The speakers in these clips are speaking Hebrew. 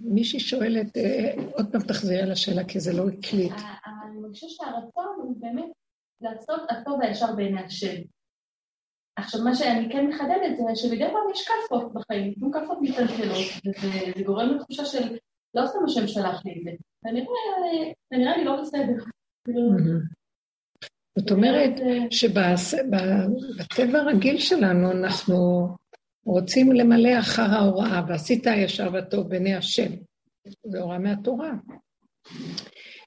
מישהי שואלת, אה, עוד פעם תחזרי על השאלה, כי זה לא הקליט. אני מרגישה שהרצון הוא באמת לעשות הטוב הישר בעיני השם. עכשיו, מה שאני כן מחדדת זה שמדי פעם יש כאפות בחיים, כמו כאפות מטלטלות, וזה גורם לתחושה של לא סתם השם שלח לי את זה, כנראה לי לא בסדר. זאת אומרת שבטבע הרגיל שלנו אנחנו רוצים למלא אחר ההוראה, ועשית הישר והטוב בעיני השם. זו הוראה מהתורה.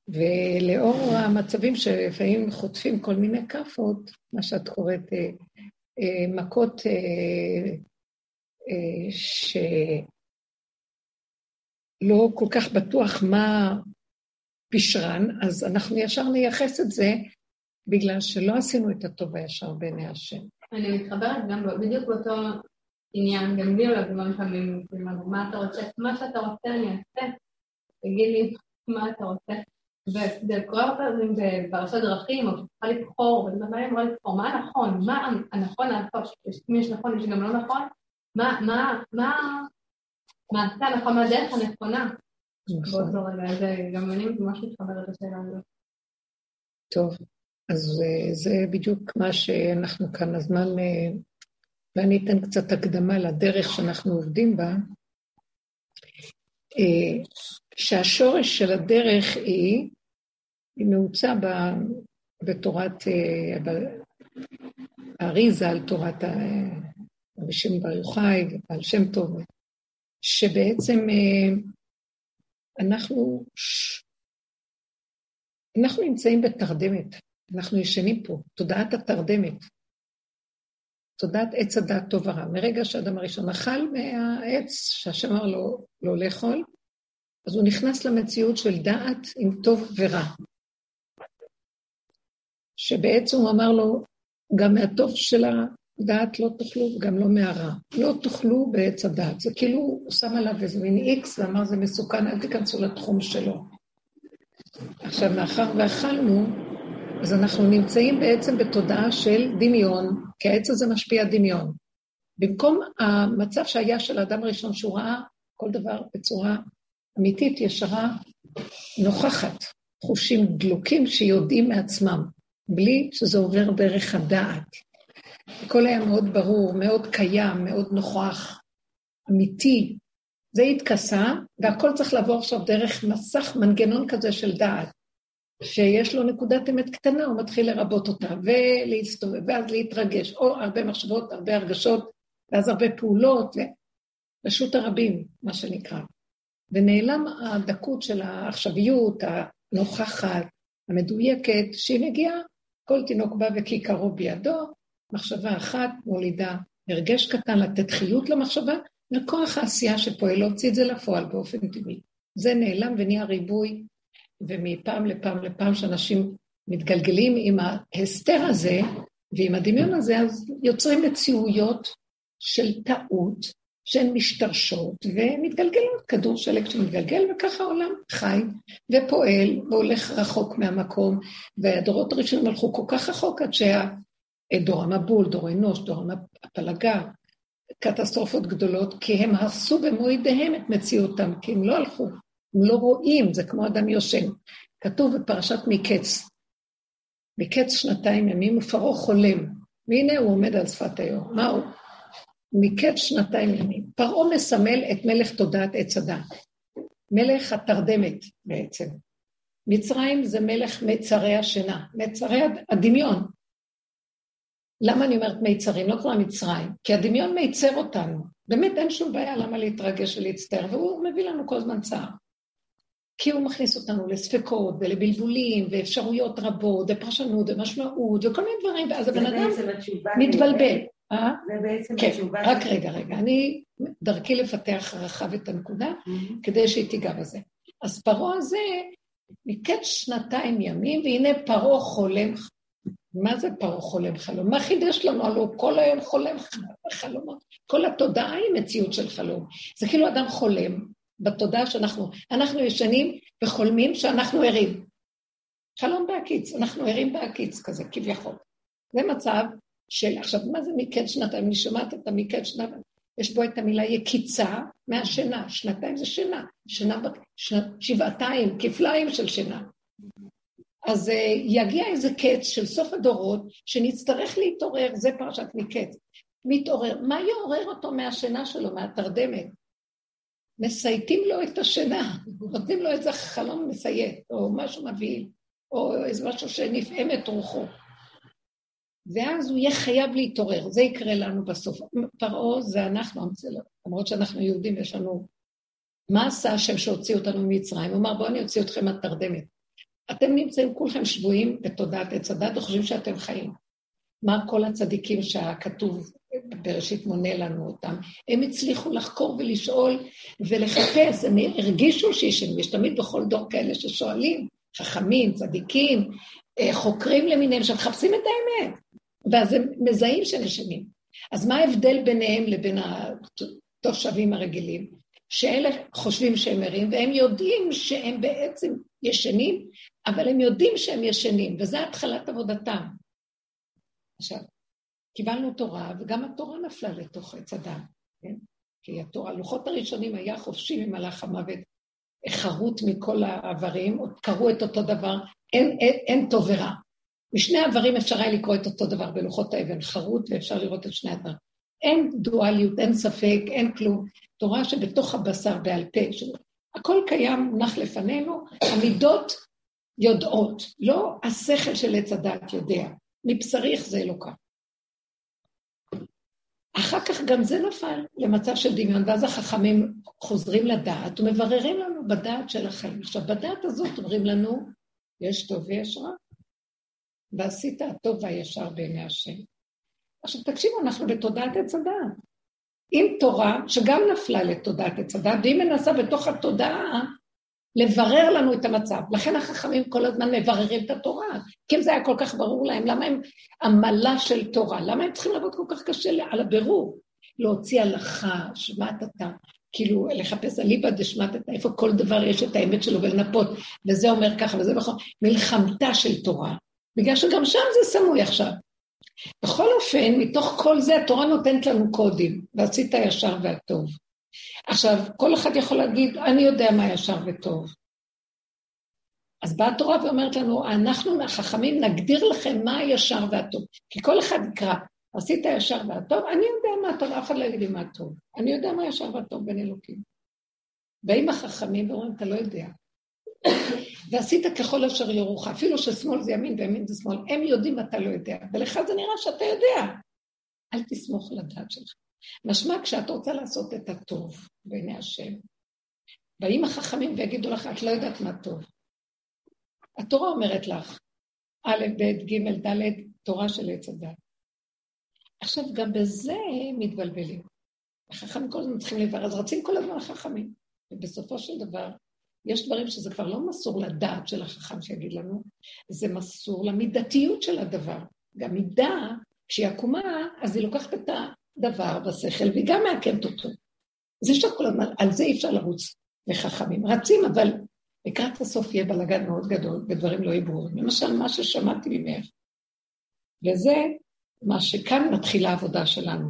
ולאור המצבים שלפעמים חוטפים כל מיני כאפות, מה שאת קוראת אה, אה, מכות אה, שלא כל כך בטוח מה פשרן, אז אנחנו ישר נייחס את זה בגלל שלא עשינו את הטוב הישר בעיני השם. אני מתחברת גם בדיוק באותו עניין, גם לי עולה דברים פעמים, מה אתה רוצה, מה שאתה רוצה אני אעשה, תגיד לי מה אתה רוצה. וזה קורה הרבה פעמים בפרשת דרכים, או שצריכה לבחור, ואני אומרת לבחור, מה הנכון, מה הנכון לעשות, אם יש נכון, יש גם לא נכון, מה, מה, מה, מה עשה הנכון, מה הדרך הנכונה. נכון. באותו רגע, זה גם אני ממש מתחברת לשאלה הזאת. טוב, אז אה, זה בדיוק מה שאנחנו כאן, הזמן, אה, ואני אתן קצת הקדמה לדרך שאנחנו עובדים בה. אה, שהשורש של הדרך היא, היא נעוצה בתורת, האריזה על תורת רבי שם בר יוחאי ועל שם טוב, שבעצם אנחנו, אנחנו נמצאים בתרדמת, אנחנו ישנים פה, תודעת התרדמת, תודעת עץ הדעת טוב ורע. מרגע שאדם הראשון אכל מהעץ שהשם אמר לו לא לאכול, אז הוא נכנס למציאות של דעת עם טוב ורע. שבעצם הוא אמר לו, גם מהטוב של הדעת לא תאכלו וגם לא מהרע. לא תאכלו בעץ הדעת. זה כאילו הוא שם עליו איזה מין איקס ואמר זה מסוכן, אל תיכנסו לתחום שלו. עכשיו, מאחר ואכלנו, אז אנחנו נמצאים בעצם בתודעה של דמיון, כי העץ הזה משפיע דמיון. במקום המצב שהיה של האדם הראשון, שהוא ראה כל דבר בצורה אמיתית, ישרה, נוכחת, חושים דלוקים שיודעים מעצמם, בלי שזה עובר דרך הדעת. הכל היה מאוד ברור, מאוד קיים, מאוד נוכח, אמיתי. זה התכסה, והכל צריך לעבור עכשיו דרך מסך, מנגנון כזה של דעת. שיש לו נקודת אמת קטנה, הוא מתחיל לרבות אותה, ולהסתובב, ואז להתרגש, או הרבה מחשבות, הרבה הרגשות, ואז הרבה פעולות, ורשות הרבים, מה שנקרא. ונעלם הדקות של העכשוויות, הנוכחת, המדויקת, שהיא מגיעה, כל תינוק בא וכיכרו בידו, מחשבה אחת מולידה הרגש קטן, לתת חיות למחשבה, וכוח העשייה שפועל להוציא את זה לפועל באופן טבעי. זה נעלם ונהיה ריבוי ומפעם לפעם לפעם שאנשים מתגלגלים עם ההסתר הזה ועם הדמיון הזה, אז יוצרים מציאויות של טעות שהן משתרשות ומתגלגלות, כדור שלג שמתגלגל, וככה העולם חי ופועל והולך רחוק מהמקום, והדורות הראשונים הלכו כל כך רחוק עד שהיה דור המבול, דור אנוש, דור הפלגה, קטסטרופות גדולות, כי הם הרסו במו ידיהם את מציאותם, כי הם לא הלכו לא רואים, זה כמו אדם יושן. כתוב בפרשת מקץ, מקץ שנתיים ימים ופרעה חולם, והנה הוא עומד על שפת היום. מה הוא? מקץ שנתיים ימים. פרעה מסמל את מלך תודעת עץ הדת, מלך התרדמת בעצם. מצרים זה מלך מצרי השינה, מצרי הדמיון. למה אני אומרת מיצרים? לא קוראים מצרים, כי הדמיון מיצר אותנו. באמת אין שום בעיה למה להתרגש ולהצטער, והוא מביא לנו כל הזמן צער. כי הוא מכניס אותנו לספקות ולבלבולים ואפשרויות רבות ופרשנות ומשמעות וכל מיני דברים, ואז הבן אדם מתבלבל. אה? זה בעצם כן, התשובה. רק רגע, רגע. אני דרכי לפתח רחב את הנקודה כדי שהיא תיגע בזה. אז פרעה הזה מקץ שנתיים ימים, והנה פרעה חולם מה זה פרעה חולם חלום? מה חידש לנו? הלוא כל היום חולם חלומות. כל התודעה היא מציאות של חלום. זה כאילו אדם חולם, בתודעה שאנחנו, אנחנו ישנים וחולמים שאנחנו ערים. חלום בהקיץ, אנחנו ערים בהקיץ כזה, כביכול. זה מצב של, עכשיו, מה זה מקץ שנתיים? אני שומעת את המקץ שנתיים. יש בו את המילה יקיצה מהשינה, שנתיים זה שינה, שינה, שנת, שבעתיים, כפליים של שינה. אז uh, יגיע איזה קץ של סוף הדורות, שנצטרך להתעורר, זה פרשת מקץ. מתעורר, מה יעורר אותו מהשינה שלו, מהתרדמת? מסייטים לו את השינה, נותנים לו איזה חלום מסייט, או משהו מבהיל, או איזה משהו שנפעם את רוחו. ואז הוא יהיה חייב להתעורר, זה יקרה לנו בסוף. פרעה זה אנחנו, למרות שאנחנו יהודים, יש לנו... מה עשה השם שהוציא אותנו ממצרים? הוא אמר, בואו אני אוציא אתכם מהתרדמת. אתם נמצאים כולכם שבויים בתודעת עץ הדת וחושבים שאתם חיים. מה כל הצדיקים שהכתוב בראשית מונה לנו אותם, הם הצליחו לחקור ולשאול ולחפש, הם הרגישו שישנים, יש תמיד בכל דור כאלה ששואלים, חכמים, צדיקים, אה, חוקרים למיניהם שמחפשים את האמת, ואז הם מזהים שהם ישנים. אז מה ההבדל ביניהם לבין התושבים הרגילים? שאלה חושבים שהם ערים, והם יודעים שהם בעצם ישנים, אבל הם יודעים שהם ישנים, וזה התחלת עבודתם. עכשיו, קיבלנו תורה, וגם התורה נפלה לתוך עץ הדת, כן? כי התורה, לוחות הראשונים היה חופשי ממלאך המוות, חרוט מכל עוד קראו את אותו דבר, אין, אין, אין טוב ורע. משני העברים אפשר היה לקרוא את אותו דבר בלוחות האבן, חרוט, ואפשר לראות את שני הדברים. אין דואליות, אין ספק, אין כלום. תורה שבתוך הבשר בעל פה, שלו. הכל קיים, מונח לפנינו, המידות יודעות, לא השכל של עץ הדת יודע, מבשריך זה אלוקה. אחר כך גם זה נפל למצב של דמיון, ואז החכמים חוזרים לדעת ומבררים לנו בדעת של החיים. עכשיו, בדעת הזאת אומרים לנו, יש טוב ויש רע, ועשית הטוב והישר בעיני השם. עכשיו, תקשיבו, אנחנו בתודעת עץ הדעת. עם תורה, שגם נפלה לתודעת עץ הדעת, והיא מנסה בתוך התודעה לברר לנו את המצב. לכן החכמים כל הזמן מבררים את התורה. כי אם זה היה כל כך ברור להם, למה הם עמלה של תורה? למה הם צריכים לעבוד כל כך קשה על הבירור? להוציא הלכה, שמעת אתה, כאילו לחפש אליבא דשמטת, איפה כל דבר יש את האמת שלו ולנפות, וזה אומר ככה וזה נכון, מלחמתה של תורה, בגלל שגם שם זה סמוי עכשיו. בכל אופן, מתוך כל זה התורה נותנת לנו קודים, ועשית הישר והטוב. עכשיו, כל אחד יכול להגיד, אני יודע מה ישר וטוב. אז באה התורה ואומרת לנו, אנחנו החכמים נגדיר לכם מה הישר והטוב. כי כל אחד יקרא, עשית הישר והטוב, אני יודע מה טוב, אף אחד לא יגיד לי מה טוב. אני יודע מה הישר והטוב בין אלוקים. באים החכמים ואומרים, אתה לא יודע. ועשית ככל אשר יורוך, אפילו ששמאל זה ימין וימין זה שמאל, הם יודעים ואתה לא יודע, ולך זה נראה שאתה יודע. אל תסמוך לדעת שלך. משמע כשאת רוצה לעשות את הטוב בעיני השם, באים החכמים ויגידו לך, את לא יודעת מה טוב. התורה אומרת לך, א', ב', ג', ד', תורה של עץ הדת. עכשיו, גם בזה מתבלבלים. החכמים כל הזמן צריכים לברר, אז רצים כל הזמן החכמים. ובסופו של דבר, יש דברים שזה כבר לא מסור לדעת של החכם שיגיד לנו, זה מסור למידתיות של הדבר. גם מידה, כשהיא עקומה, אז היא לוקחת את הדבר בשכל והיא גם מעכבת אותו. אי אפשר כל הזמן, על זה אי אפשר לרוץ לחכמים. רצים, אבל לקראת הסוף יהיה בלאגן מאוד גדול, ודברים לא יהיו. למשל, מה ששמעתי ממך, וזה מה שכאן מתחילה העבודה שלנו.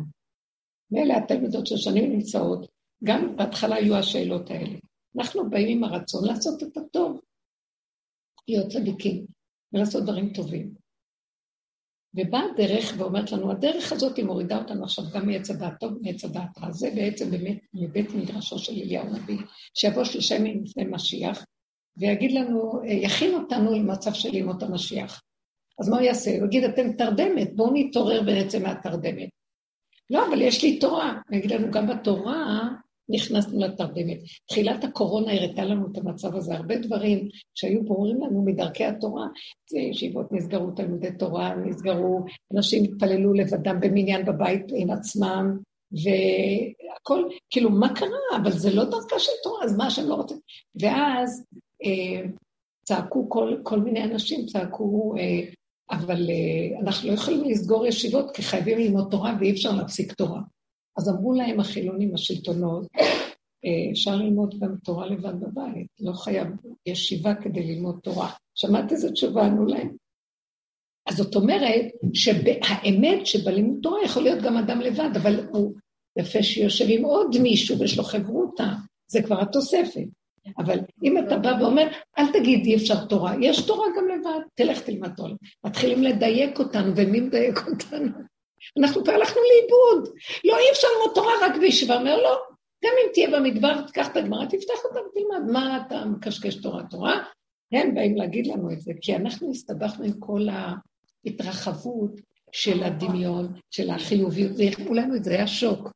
ואלה התלמידות של שנים נמצאות, גם בהתחלה היו השאלות האלה. אנחנו באים עם הרצון לעשות את הטוב, להיות צדיקים ולעשות דברים טובים. ובאה הדרך ואומרת לנו, הדרך הזאת היא מורידה אותנו עכשיו גם מעץ הדעת טוב, מעץ הדעת רע. זה בעצם באמת מבית מדרשו של אליהו הנביא, שיבוא שלושה ימים לפני משיח, ויגיד לנו, יכין אותנו למצב של ימות המשיח. אז מה הוא יעשה? הוא יגיד, אתם תרדמת, בואו נתעורר ונצא מהתרדמת. לא, אבל יש לי תורה. הוא יגיד לנו, גם בתורה נכנסנו לתרדמת. תחילת הקורונה הראתה לנו את המצב הזה, הרבה דברים שהיו ברורים לנו מדרכי התורה. ישיבות נסגרו, תלמודי תורה נסגרו, אנשים התפללו לבדם במניין בבית עם עצמם, והכל, כאילו, מה קרה? אבל זה לא דרכה של תורה, אז מה שהם לא רוצים? ואז אה, צעקו כל, כל מיני אנשים, צעקו, אה, אבל אה, אנחנו לא יכולים לסגור ישיבות כי חייבים ללמוד תורה ואי אפשר להפסיק תורה. אז אמרו להם החילונים, השלטונות, אה, אפשר ללמוד גם תורה לבד בבית, לא חייב ישיבה כדי ללמוד תורה. שמעת איזה תשובה ענו להם? אז זאת אומרת שהאמת שבלימוד תורה יכול להיות גם אדם לבד, אבל הוא יפה שיושב עם עוד מישהו ויש לו חברותה, זה כבר התוספת. אבל אם אתה בא ואומר, אל תגיד אי אפשר תורה, יש תורה גם לבד, תלך תלמד תורה. מתחילים לדייק אותנו, ומי מדייק אותנו? אנחנו כבר הלכנו לאיבוד. לא, אי אפשר ללמוד תורה רק בישיבה. אומר, לא, גם אם תהיה במדבר, תיקח את הגמרא, תפתח אותה ותלמד. מה אתה מקשקש תורה? תורה? הם באים להגיד לנו את זה, כי אנחנו הסתבכנו עם כל ההתרחבות של הדמיון, של החיוביות, והחבו לנו את זה, היה שוק.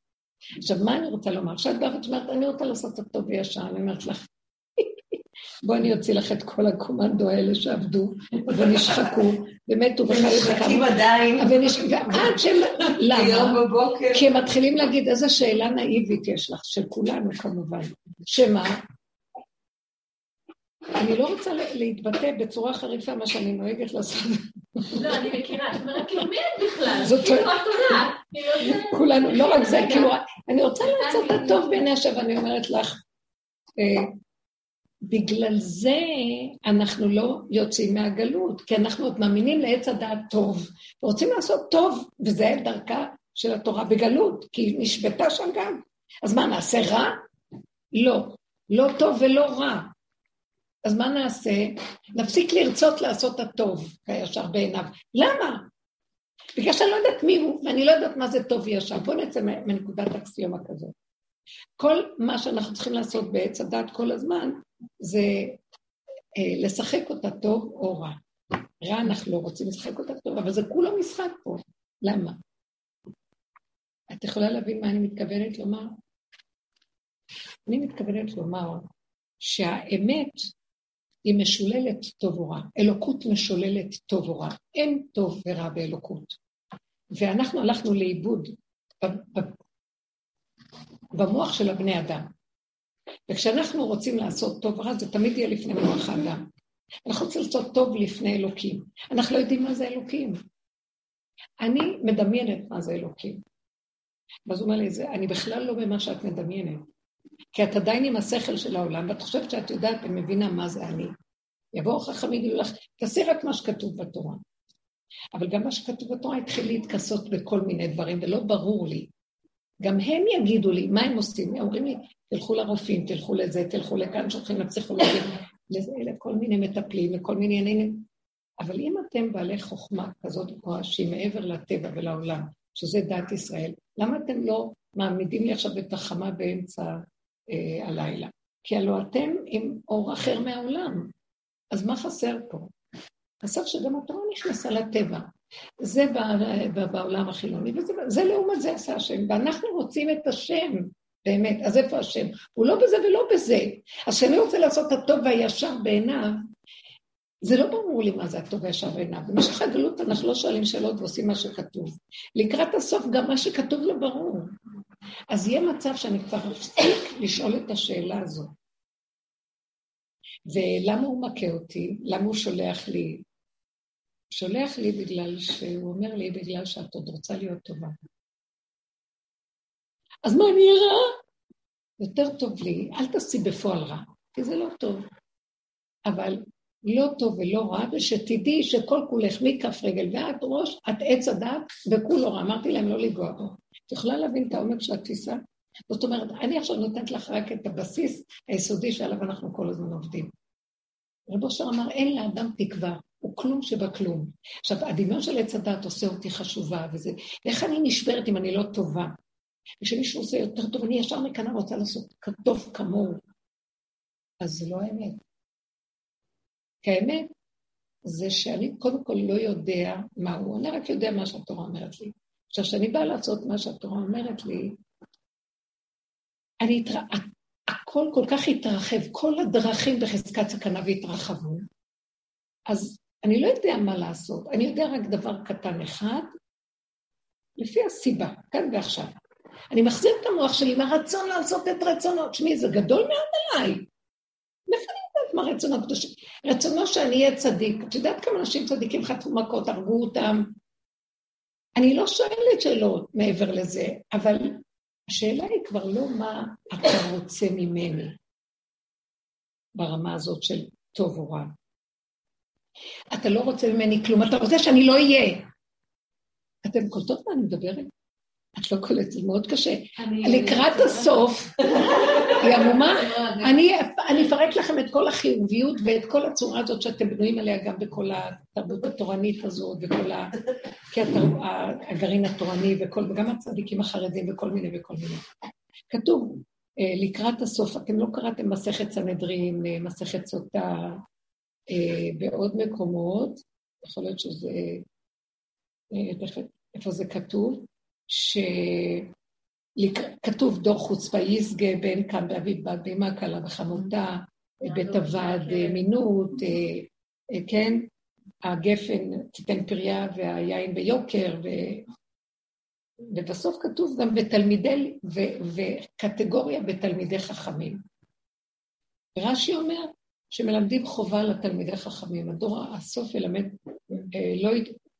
עכשיו, מה אני רוצה לומר? כשאת באה ואת אומרת, אני רוצה לעשות את הטוב וישר, אני אומרת לך, בואי אני אוציא לך את כל הקומנדו האלה שעבדו ונשחקו ומתו וחיו ונשחקים עדיין. ועד שהם, למה? כי הם מתחילים להגיד איזה שאלה נאיבית יש לך, של כולנו כמובן, שמה? אני לא רוצה להתבטא בצורה חריפה מה שאני נוהגת לעשות. לא, אני מכירה, את אומרת, כאילו, מי את בכלל? זאת כאילו, התודה. כאילו, כולנו, לא רק זה, כאילו, אני רוצה לעשות את הטוב בעיני השם, ואני אומרת לך, אה, בגלל זה אנחנו לא יוצאים מהגלות, כי אנחנו עוד מאמינים לעץ הדעת טוב, ורוצים לעשות טוב, וזה דרכה של התורה בגלות, כי היא נשבתה שם גם. אז מה, נעשה רע? לא. לא טוב ולא רע. אז מה נעשה? נפסיק לרצות לעשות הטוב כישר בעיניו. למה? בגלל שאני לא יודעת מי הוא, ואני לא יודעת מה זה טוב וישר. בואו נצא מנקודת אקסיומה כזאת. כל מה שאנחנו צריכים לעשות בעץ הדת כל הזמן, זה אה, לשחק אותה טוב או רע. רע אנחנו לא רוצים לשחק אותה טוב, אבל זה כולו משחק פה. למה? את יכולה להבין מה אני מתכוונת לומר? אני מתכוונת לומר שהאמת היא משוללת טוב או רע. אלוקות משוללת טוב או רע. אין טוב ורע באלוקות. ואנחנו הלכנו לאיבוד במוח של הבני אדם. וכשאנחנו רוצים לעשות טוב רע, זה תמיד יהיה לפני מוח האדם. אנחנו רוצים לעשות טוב לפני אלוקים. אנחנו לא יודעים מה זה אלוקים. אני מדמיינת מה זה אלוקים. ואז הוא אומר לי, אני בכלל לא במה שאת מדמיינת. כי את עדיין עם השכל של העולם, ואת חושבת שאת יודעת ומבינה מה זה אני. יבואו חכמים יגידו לך, תעשי רק מה שכתוב בתורה. אבל גם מה שכתוב בתורה התחיל להתכסות בכל מיני דברים, ולא ברור לי. גם הם יגידו לי, מה הם עושים? הם אומרים לי, תלכו לרופאים, תלכו לזה, תלכו לכאן, שולחים לפסיכולוגים, לכל מיני מטפלים, לכל מיני עניינים. אבל אם אתם בעלי חוכמה כזאת גבוהה שהיא מעבר לטבע ולעולם, שזה דת ישראל, למה אתם לא מעמידים לי עכשיו את החמה באמצע אה, הלילה? כי הלוא אתם עם אור אחר מהעולם. אז מה חסר פה? חסר שגם התורה נכנסה לטבע. זה בעולם החילוני, וזה לעומת זה עשה השם, ואנחנו רוצים את השם, באמת, אז איפה השם? הוא לא בזה ולא בזה. אז כשאני רוצה לעשות את הטוב והישר בעיניו, זה לא ברור לי מה זה הטוב והישר בעיניו. במשך הגלות אנחנו לא שואלים שאלות ועושים מה שכתוב. לקראת הסוף גם מה שכתוב לא ברור. אז יהיה מצב שאני כבר אפסיק לשאול את השאלה הזאת. ולמה הוא מכה אותי? למה הוא שולח לי? שולח לי בגלל שהוא אומר לי, בגלל שאת עוד רוצה להיות טובה. אז מה, אני אהיה? יותר טוב לי, אל תעשי בפועל רע, כי זה לא טוב. אבל לא טוב ולא רע, ושתדעי שכל כולך מכף רגל ועד ראש, את עץ הדת וכולו רע. אמרתי להם לא לגוע בו. את יכולה להבין את העומק של התפיסה? זאת אומרת, אני עכשיו נותנת לך רק את הבסיס היסודי שעליו אנחנו כל הזמן עובדים. רב אושר אמר, אין לאדם תקווה, הוא כלום שבכלום. עכשיו, הדמיון של עץ הדת עושה אותי חשובה, וזה, איך אני נשברת אם אני לא טובה? וכשמישהו עושה יותר טוב, אני ישר מכאן רוצה לעשות טוב כמוהו. אז זה לא האמת. כי האמת זה שאני קודם כל לא יודע מה הוא, אני רק יודע מה שהתורה אומרת לי. עכשיו, כשאני באה לעשות מה שהתורה אומרת לי, אני התר... הכל כל כך התרחב, כל הדרכים בחזקת סכנה והתרחבו, אז אני לא יודע מה לעשות, אני יודע רק דבר קטן אחד, לפי הסיבה, כאן ועכשיו. אני מחזיר את המוח שלי מהרצון לעשות את רצונו. תשמעי, זה גדול מאוד עליי. מאיפה אני יודעת מה רצונו הקדוש? רצונו שאני אהיה צדיק. את יודעת כמה אנשים צדיקים חטפו מכות, הרגו אותם? אני לא שואלת שאלות מעבר לזה, אבל השאלה היא כבר לא מה אתה רוצה ממני ברמה הזאת של טוב או רע. אתה לא רוצה ממני כלום, אתה רוצה שאני לא אהיה. אתם קולטות מה אני מדברת? את לא קולטת, זה מאוד קשה. לקראת הסוף, היא עמומה, אני אפרק לכם את כל החיוביות ואת כל הצורה הזאת שאתם בנויים עליה גם בכל התרבות התורנית הזאת, וכל ה... הגרעין התורני, וגם הצדיקים החרדים וכל מיני וכל מיני. כתוב, אה, לקראת הסוף, אתם לא קראתם מסכת סנהדרין, אה, מסכת סוטה, אה, בעוד מקומות, יכול להיות שזה, איפה זה כתוב? שכתוב דור חוצפה יסגה בן קם באביב בת בהמה קלה וחמותה, בית הוועד מינות, כן? הגפן תיתן פריה והיין ביוקר, ו... ובסוף כתוב גם בתלמידי, ו... וקטגוריה בתלמידי חכמים. רש"י אומר שמלמדים חובה לתלמידי חכמים. הדור הסוף ילמד, אה, לא,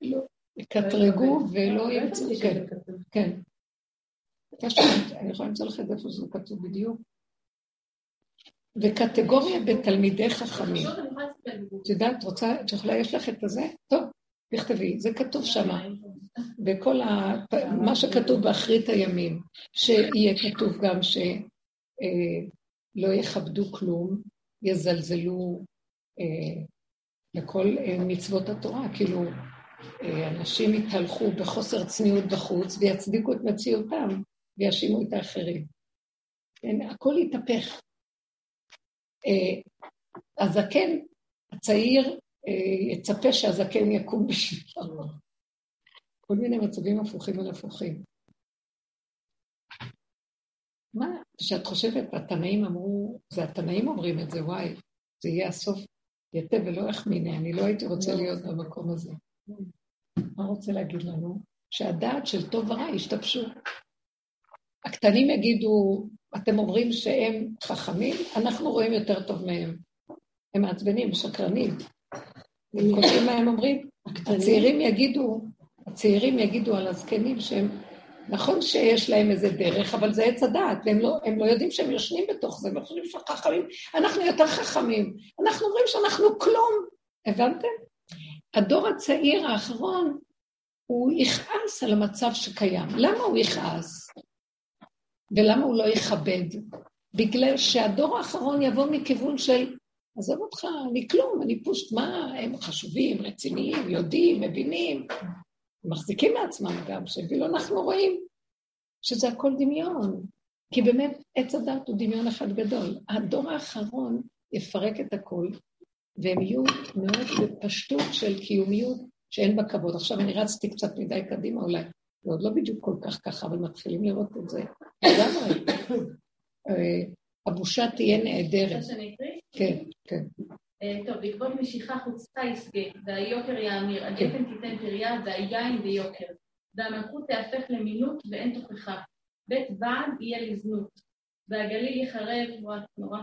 לא, יקטרגו ולא ימצאו, כן, כן. אני יכולה למצוא לך את זה איפה שזה כתוב בדיוק. וקטגוריה בתלמידי חכמים. את יודעת, רוצה, את יכולה, יש לך את הזה? טוב, תכתבי, זה כתוב שם. בכל ה... מה שכתוב באחרית הימים, שיהיה כתוב גם שלא אה, יכבדו כלום, יזלזלו אה, לכל אה, מצוות התורה, כאילו אנשים יתהלכו בחוסר צניעות בחוץ ויצדיקו את מציאותם ויאשימו את האחרים. כן, הכל יתהפך. הזקן הצעיר יצפה שהזקן יקום בשבילו. כל מיני מצבים הפוכים על הפוכים. מה, כשאת חושבת, התנאים אמרו, זה התנאים אומרים את זה, וואי, זה יהיה הסוף יתה ולא יחמיני, אני לא הייתי רוצה לא. להיות במקום הזה. מה רוצה להגיד לנו? שהדעת של טוב ורע ישתבשו. הקטנים יגידו, אתם אומרים שהם חכמים, אנחנו רואים יותר טוב מהם. הם מעצבנים, שקרנים. הם כותבים מה הם אומרים. הצעירים יגידו, הצעירים יגידו על הזקנים שהם, נכון שיש להם איזה דרך, אבל זה עץ הדעת, והם לא, לא יודעים שהם יושנים בתוך זה, הם חושבים שהם חכמים, אנחנו יותר חכמים. אנחנו אומרים שאנחנו כלום. הבנתם? הדור הצעיר האחרון, הוא יכעס על המצב שקיים. למה הוא יכעס? ולמה הוא לא יכבד? בגלל שהדור האחרון יבוא מכיוון של, עזוב אותך, אני כלום, אני פושט, מה, הם חשובים, רציניים, יודעים, מבינים, מחזיקים מעצמם גם, שאפילו אנחנו רואים שזה הכל דמיון. כי באמת עץ הדת הוא דמיון אחד גדול. הדור האחרון יפרק את הכל, והם יהיו מאוד בפשטות של קיומיות שאין בה כבוד. עכשיו אני רצתי קצת מדי קדימה אולי, זה עוד לא בדיוק כל כך ככה, אבל מתחילים לראות את זה. אה, הבושה תהיה נהדרת. כן, כן. אה, טוב, בעקבות משיכה חוצפה יסגה, והיוקר יאמיר, הגפן תיתן פריה והיין ביוקר, והמלכות תהפך למינות ואין תוכחה. בית ועד יהיה לזנות, והגליל יחרב, נורא,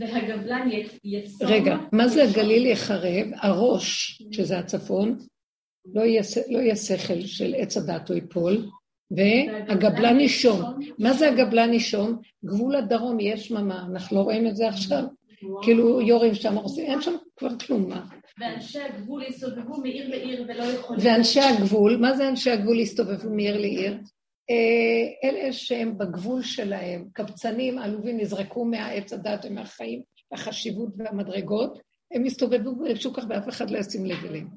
והגבלן יצום. רגע, מה זה הגליל יחרב? הראש, שזה הצפון, לא יהיה, לא שכל של עץ הדת או יפול, והגבלן נישום. מה זה הגבלן נישום? גבול הדרום יש שממה, אנחנו לא רואים את זה עכשיו. כאילו יורים שם, אין שם כבר כלום? ואנשי הגבול יסתובבו מעיר לעיר ולא יכולים... ואנשי הגבול, מה זה אנשי הגבול יסתובבו מעיר לעיר? אה, אלה שהם בגבול שלהם, קבצנים, עלובים, נזרקו מהעץ הדת ומהחיים, החשיבות והמדרגות, הם יסתובבו ויבשו כך ואף אחד לא ישים לב אליהם.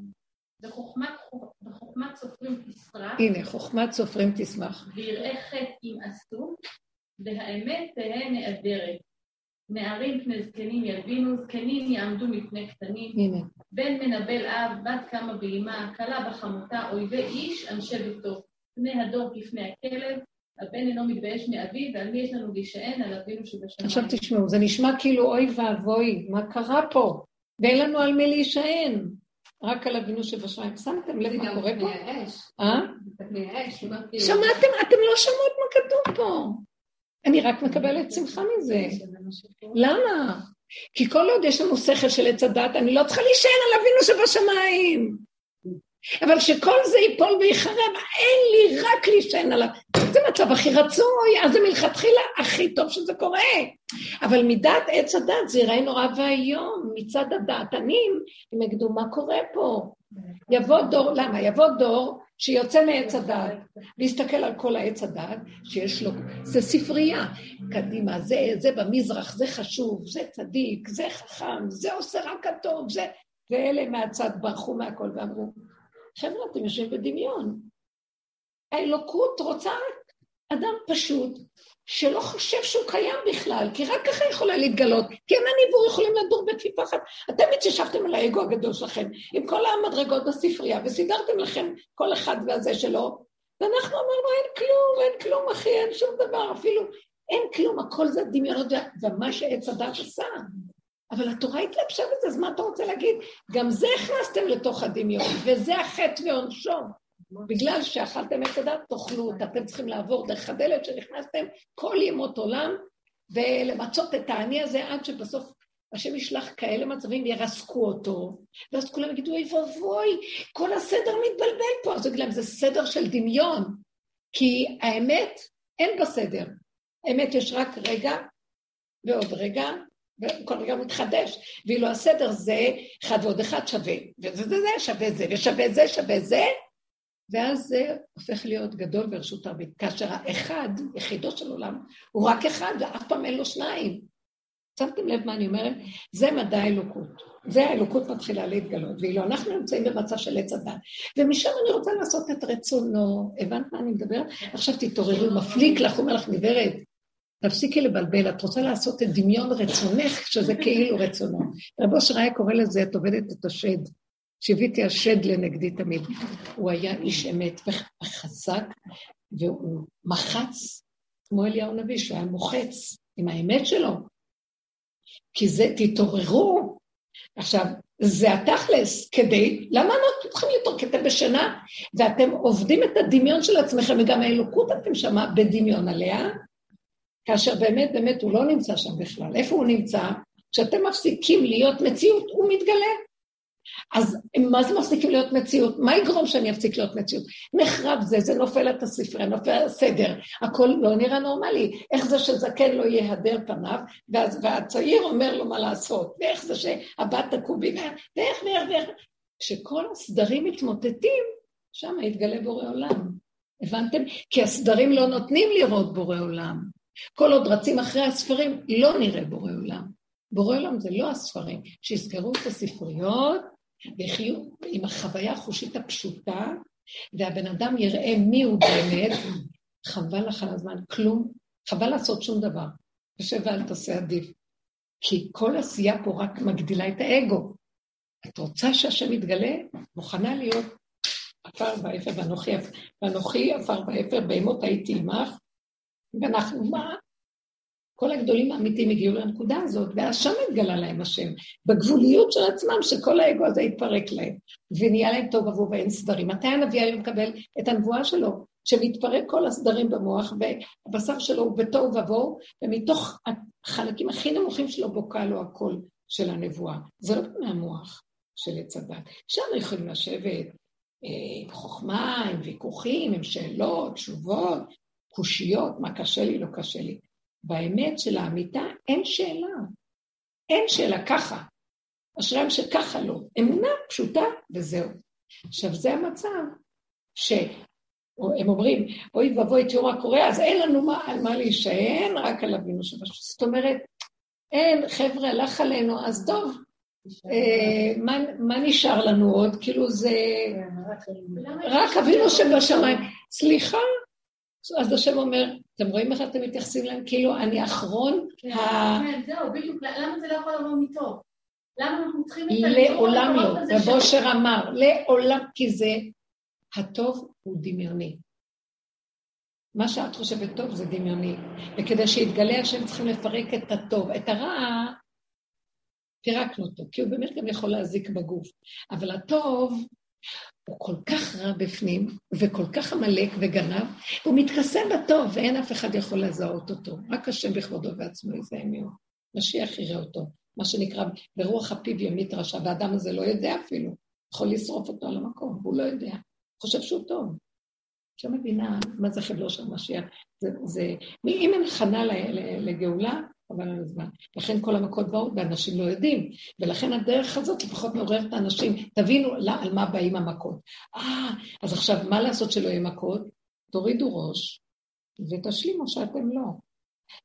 בחוכמת סופרים תשמח. הנה, חוכמת סופרים תשמח. ויראה חטא אם עשו, והאמת תהא נעדרת. נערים פני זקנים ילבינו, זקנים יעמדו מפני קטנים. הנה. בן מנבל אב, בת קמה באימה, כלה בחמותה, אויבי איש, אנשי ביתו. פני הדור כפני הכלב, הבן אינו מתבייש מאביו, ועל מי יש לנו להישען? על אבינו שבשמיים. עכשיו תשמעו, זה נשמע כאילו אוי ואבוי, מה קרה פה? ואין לנו על מי להישען. רק על אבינו שבשמיים. שמתם לב מה קורה פה? אה? שמעתם? אתם לא שמעות מה כתוב פה. אני רק מקבלת שמחה מזה. למה? כי כל עוד יש לנו שכל של עץ הדת, אני לא צריכה להישען על אבינו שבשמיים. אבל שכל זה ייפול ויחרב, אין לי רק להישען עליו. זה מצב הכי רצוי, אז זה מלכתחילה הכי טוב שזה קורה. אבל מדעת עץ הדת זה יראה נורא ואיום, מצד הדעתנים, הם יגידו, מה קורה פה? יבוא דור, למה? יבוא דור שיוצא מעץ הדעת, ויסתכל על כל העץ הדעת שיש לו, זה ספרייה, קדימה, זה, זה במזרח, זה חשוב, זה צדיק, זה חכם, זה עושה רק הטוב, זה... ואלה מהצד ברחו מהכל ואמרו, חבר'ה, אתם יושבים בדמיון. האלוקות רוצה אדם פשוט, שלא חושב שהוא קיים בכלל, כי רק ככה יכולה להתגלות, כי הם הניבור יכולים לדור בכפיפה אחת. אתם התיישבתם על האגו הגדול שלכם, עם כל המדרגות בספרייה, וסידרתם לכם כל אחד והזה שלו, ואנחנו אמרנו, אין כלום, אין כלום, אחי, אין שום דבר, אפילו אין כלום, הכל זה דמיונות, ומה שעץ הדת עשה. אבל התורה התלבשה בזה, אז מה אתה רוצה להגיד? גם זה הכנסתם לתוך הדמיון, וזה החטא ועונשו. בגלל שאכלתם את הדת, תאכלו אותה. אתם צריכים לעבור דרך הדלת שנכנסתם כל ימות עולם, ולמצות את האני הזה עד שבסוף השם ישלח כאלה מצבים, ירסקו אותו, ואז כולם יגידו, אוי ואבוי, כל הסדר מתבלבל פה. אז יגיד להם, זה סדר של דמיון, כי האמת, אין בסדר. האמת יש רק רגע ועוד רגע וכל רגע מתחדש. ואילו הסדר זה אחד ועוד אחד שווה, וזה זה, זה שווה זה, ושווה זה שווה זה, ואז זה הופך להיות גדול ברשות הרבית. כאשר האחד, יחידו של עולם, הוא רק אחד, ואף פעם אין לו שניים. שמתם לב מה אני אומרת? זה מדע האלוקות. זה האלוקות מתחילה להתגלות, ואילו אנחנו נמצאים במצב של עץ הדת. ומשם אני רוצה לעשות את רצונו. הבנת מה אני מדברת? עכשיו תתעוררו, מפליק לך, אומר לך, גברת, תפסיקי לבלבל, את רוצה לעשות את דמיון רצונך, שזה כאילו רצונו. רב אושר היה קורא לזה, את עובדת את השד. שהביתי השד לנגדי תמיד. הוא היה איש אמת וחזק, והוא מחץ, כמו אליהו הנביא, שהוא היה מוחץ עם האמת שלו. כי זה, תתעוררו. עכשיו, זה התכלס, כדי, למה אנחנו צריכים אתם בשינה, ואתם עובדים את הדמיון של עצמכם, וגם האלוקות אתם שמה בדמיון עליה, כאשר באמת באמת הוא לא נמצא שם בכלל. איפה הוא נמצא? כשאתם מפסיקים להיות מציאות, הוא מתגלה. אז מה זה מפסיקים להיות מציאות? מה יגרום שאני אפסיק להיות מציאות? נחרב זה, זה נופל את הספרי, נופל הסדר, הכל לא נראה נורמלי. איך זה שזקן לא יהדר פניו, ואז, והצעיר אומר לו מה לעשות, ואיך זה שהבת תקום בימיה, ואיך ואיך ואיך. כשכל הסדרים מתמוטטים, שם יתגלה בורא עולם. הבנתם? כי הסדרים לא נותנים לראות בורא עולם. כל עוד רצים אחרי הספרים, לא נראה בורא עולם. בורא עולם זה לא הספרים, שיסגרו את הספריות ויחיו עם החוויה החושית הפשוטה, והבן אדם יראה מי הוא באמת, חבל לך על הזמן, כלום, חבל לעשות שום דבר. יושב ואל תעשה עדיף. כי כל עשייה פה רק מגדילה את האגו. את רוצה שהשם יתגלה? מוכנה להיות עפר ואפר, ואנוכי עפר ואפר, בהמות הייתי עמך, ואנחנו, מה? כל הגדולים האמיתיים הגיעו לנקודה הזאת, ואז שם התגלה להם השם, בגבוליות של עצמם, שכל האגו הזה התפרק להם, ונהיה להם טוב עבור ואין סדרים. מתי הנביא היה מקבל את הנבואה שלו? שמתפרק כל הסדרים במוח, והבשר שלו הוא בתוהו ובוהו, ומתוך החלקים הכי נמוכים שלו בוקע לו הקול של הנבואה. זה לא מהמוח של עץ הדת. שם יכולים לשבת אה, עם חוכמה, עם ויכוחים, עם שאלות, תשובות, קושיות, מה קשה לי, לא קשה לי. באמת של האמיתה אין שאלה. אין שאלה, ככה. אשריהם שככה לא. אמונה פשוטה וזהו. עכשיו, זה המצב שהם אומרים, אוי ואבוי, תראו מה קורה, אז אין לנו מה, על מה להישען, רק על אבינו שבשביל. זאת אומרת, אין, חבר'ה, הלך עלינו, אז טוב, אה, מה, מה נשאר לנו עוד? כאילו זה... רק אבינו שבשמיים. סליחה, אז השם אומר, אתם רואים איך אתם מתייחסים להם? כאילו, אני אחרון כן, כן, זהו, בדיוק, למה זה לא יכול לבוא מטוב? למה אנחנו צריכים את ה... לעולם לא, רב אושר אמר, לעולם, כי זה, הטוב הוא דמיוני. מה שאת חושבת טוב זה דמיוני. וכדי שיתגלה השם צריכים לפרק את הטוב. את הרע, פירקנו אותו, כי הוא באמת גם יכול להזיק בגוף. אבל הטוב, הוא כל כך רע בפנים, וכל כך עמלק וגנב, הוא מתכסה בטוב, ואין אף אחד יכול לזהות אותו. רק השם בכבודו ועצמו יזהה מיהו. משיח יראה אותו. מה שנקרא, ברוח הפיו ימית רשע, והאדם הזה לא יודע אפילו. יכול לשרוף אותו על המקום, והוא לא יודע. חושב שהוא טוב. מבינה מה זה חבלו של משיח. זה, זה, אם אין הכנה לגאולה, חבל על הזמן. לכן כל המכות באות ואנשים לא יודעים. ולכן הדרך הזאת לפחות מעוררת את האנשים. תבינו לא, על מה באים המכות. אה, אז עכשיו, מה לעשות שלא יהיו מכות? תורידו ראש ותשלימו שאתם לא.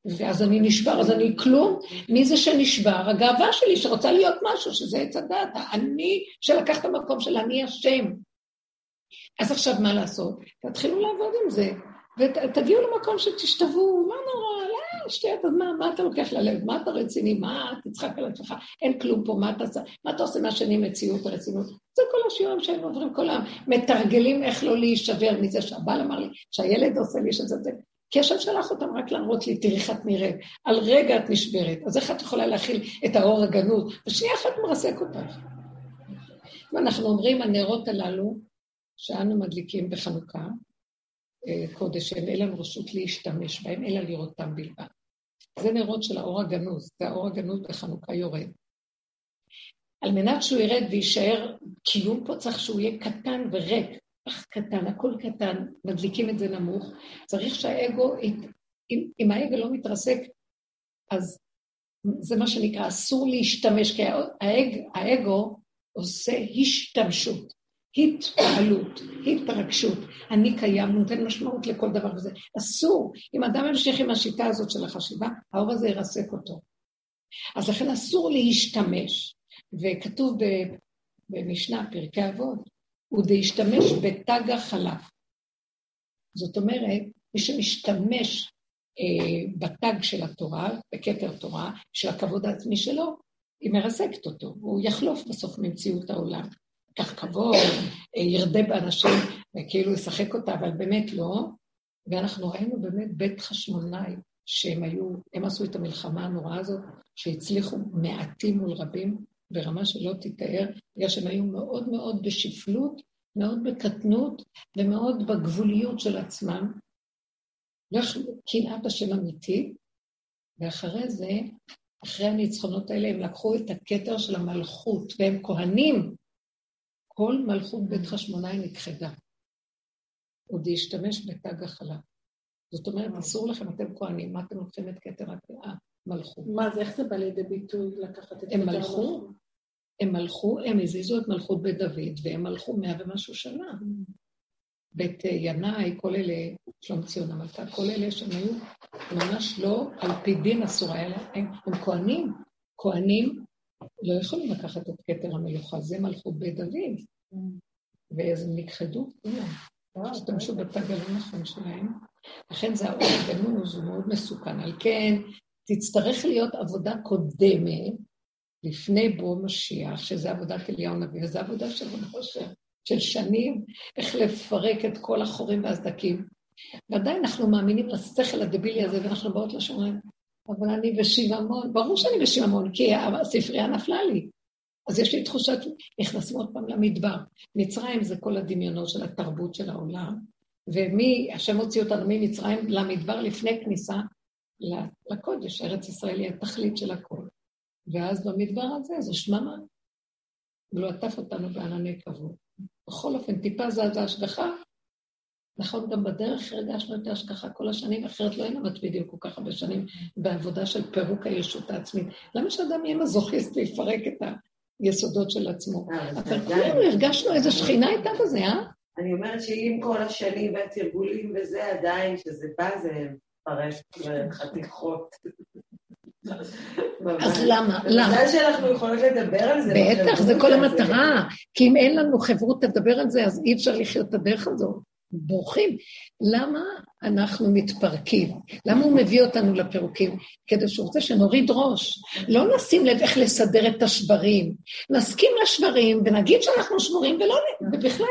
ואז אני נשבר, אז אני כלום. מי זה שנשבר? הגאווה שלי שרוצה להיות משהו, שזה עץ הדת. אני שלקח את המקום של אני השם. אז עכשיו מה לעשות? תתחילו לעבוד עם זה, ותגיעו למקום שתשתוו, לא נורא, לא, שטויות, אז מה, מה אתה לוקח ללב? מה אתה רציני? מה תצחק על עצמך? אין כלום פה, מה אתה, מה אתה עושה מהשני מציאות ורצינות? זה כל השיעורים שהם עוברים כל היום, מתרגלים איך לא להישבר מזה שהבעל אמר לי, שהילד עושה לי שזה זה. כי השם שלח אותם רק להראות לי, תראי איך את נראית. על רגע את נשברת, אז איך את יכולה להכיל את האור הגנוז? ושנייה אחת מרסק אותך. ואנחנו אומרים, הנרות הללו, שאנו מדליקים בחנוכה, קודש, אין לנו רשות להשתמש בהם, אלא לראותם בלבד. זה נרות של האור הגנוז, זה האור הגנוז בחנוכה יורד. על מנת שהוא ירד ויישאר קיום פה, צריך שהוא יהיה קטן וריק, אך קטן, הכל קטן, מדליקים את זה נמוך. צריך שהאגו, אם, אם האגו לא מתרסק, אז זה מה שנקרא, אסור להשתמש, כי האג, האגו עושה השתמשות. התפעלות, התרגשות, אני קיים, נותן משמעות לכל דבר כזה. אסור, אם אדם ממשיך עם השיטה הזאת של החשיבה, האור הזה ירסק אותו. אז לכן אסור להשתמש, וכתוב במשנה, פרקי אבות, הוא דהשתמש בתג החלף. זאת אומרת, מי שמשתמש אה, בתג של התורה, בכתר תורה, של הכבוד העצמי שלו, היא מרסקת אותו, הוא יחלוף בסוף ממציאות העולם. ייקח כבוד, ירדה באנשים, וכאילו ישחק אותה, אבל באמת לא. ואנחנו ראינו באמת בית חשמונאי, שהם היו, הם עשו את המלחמה הנוראה הזאת, שהצליחו מעטים מול רבים, ברמה שלא תתאר, בגלל שהם היו מאוד מאוד בשפלות, מאוד בקטנות ומאוד בגבוליות של עצמם. קנאת השם אמיתי, ואחרי זה, אחרי הניצחונות האלה, הם לקחו את הכתר של המלכות, והם כהנים, כל מלכות בית חשמונאי נכחדה. עוד להשתמש בתג החלה. זאת אומרת, אסור לכם, אתם כהנים, מה אתם לוקחים את כתר המלכות? מה זה, איך זה בא לידי ביטוי לקחת את כתר המלכות? הם מלכו, הם מלכו, הם הזיזו את מלכות בית דוד, והם מלכו מאה ומשהו שנה. בית ינאי, כל אלה, שלום ציון המלכה, כל אלה שהם היו ממש לא, על פי דין אסור היה להם, הם כהנים, כהנים לא יכולים לקחת את כתר המלוכה, זה מלכות בית דוד. ואז הם נכחדו כולם. השתמשו בתג הלא נכון שלהם. לכן זה האור הגנוז, הוא מאוד מסוכן. על כן, תצטרך להיות עבודה קודמת, לפני בוא משיח, שזה עבודת אליהו הנביא, וזו עבודה של משה, של שנים, איך לפרק את כל החורים והסדקים. ועדיין אנחנו מאמינים לשכל הדבילי הזה, ואנחנו באות לשומרים, אבל אני בשיממון, ברור שאני בשיממון, כי הספרייה נפלה לי. אז יש לי תחושת, נכנסים עוד פעם למדבר. מצרים זה כל הדמיונות של התרבות של העולם, ומי, השם הוציא אותנו ממצרים למדבר לפני כניסה לקודש, ארץ ישראל היא התכלית של הכל. ואז במדבר הזה זה שממה. הוא לא עטף אותנו בענני כבוד. בכל אופן, טיפה זה השגחה, נכון, גם בדרך הרגשנו את ההשגחה כל השנים, אחרת לא היינו מצביעים כל כך הרבה שנים בעבודה של פירוק הישות העצמית. למה שאדם יהיה מזוכיסט ויפרק את היסודות של עצמו? אה, אבל כולנו הרגשנו איזו שכינה הייתה בזה, אה? אני אומרת שאם כל השנים והתרגולים וזה עדיין, שזה בא, זה מפרש חתיכות. אז למה? למה? בגלל שאנחנו יכולות לדבר על זה. בטח, זה כל המטרה. כי אם אין לנו חברות לדבר על זה, אז אי אפשר לחיות את הדרך הזאת. בורחים. למה אנחנו מתפרקים? למה הוא מביא אותנו לפירוקים? כדי שהוא רוצה שנוריד ראש. לא נשים לב איך לסדר את השברים. נסכים לשברים ונגיד שאנחנו שבורים, ולא, ובכלל,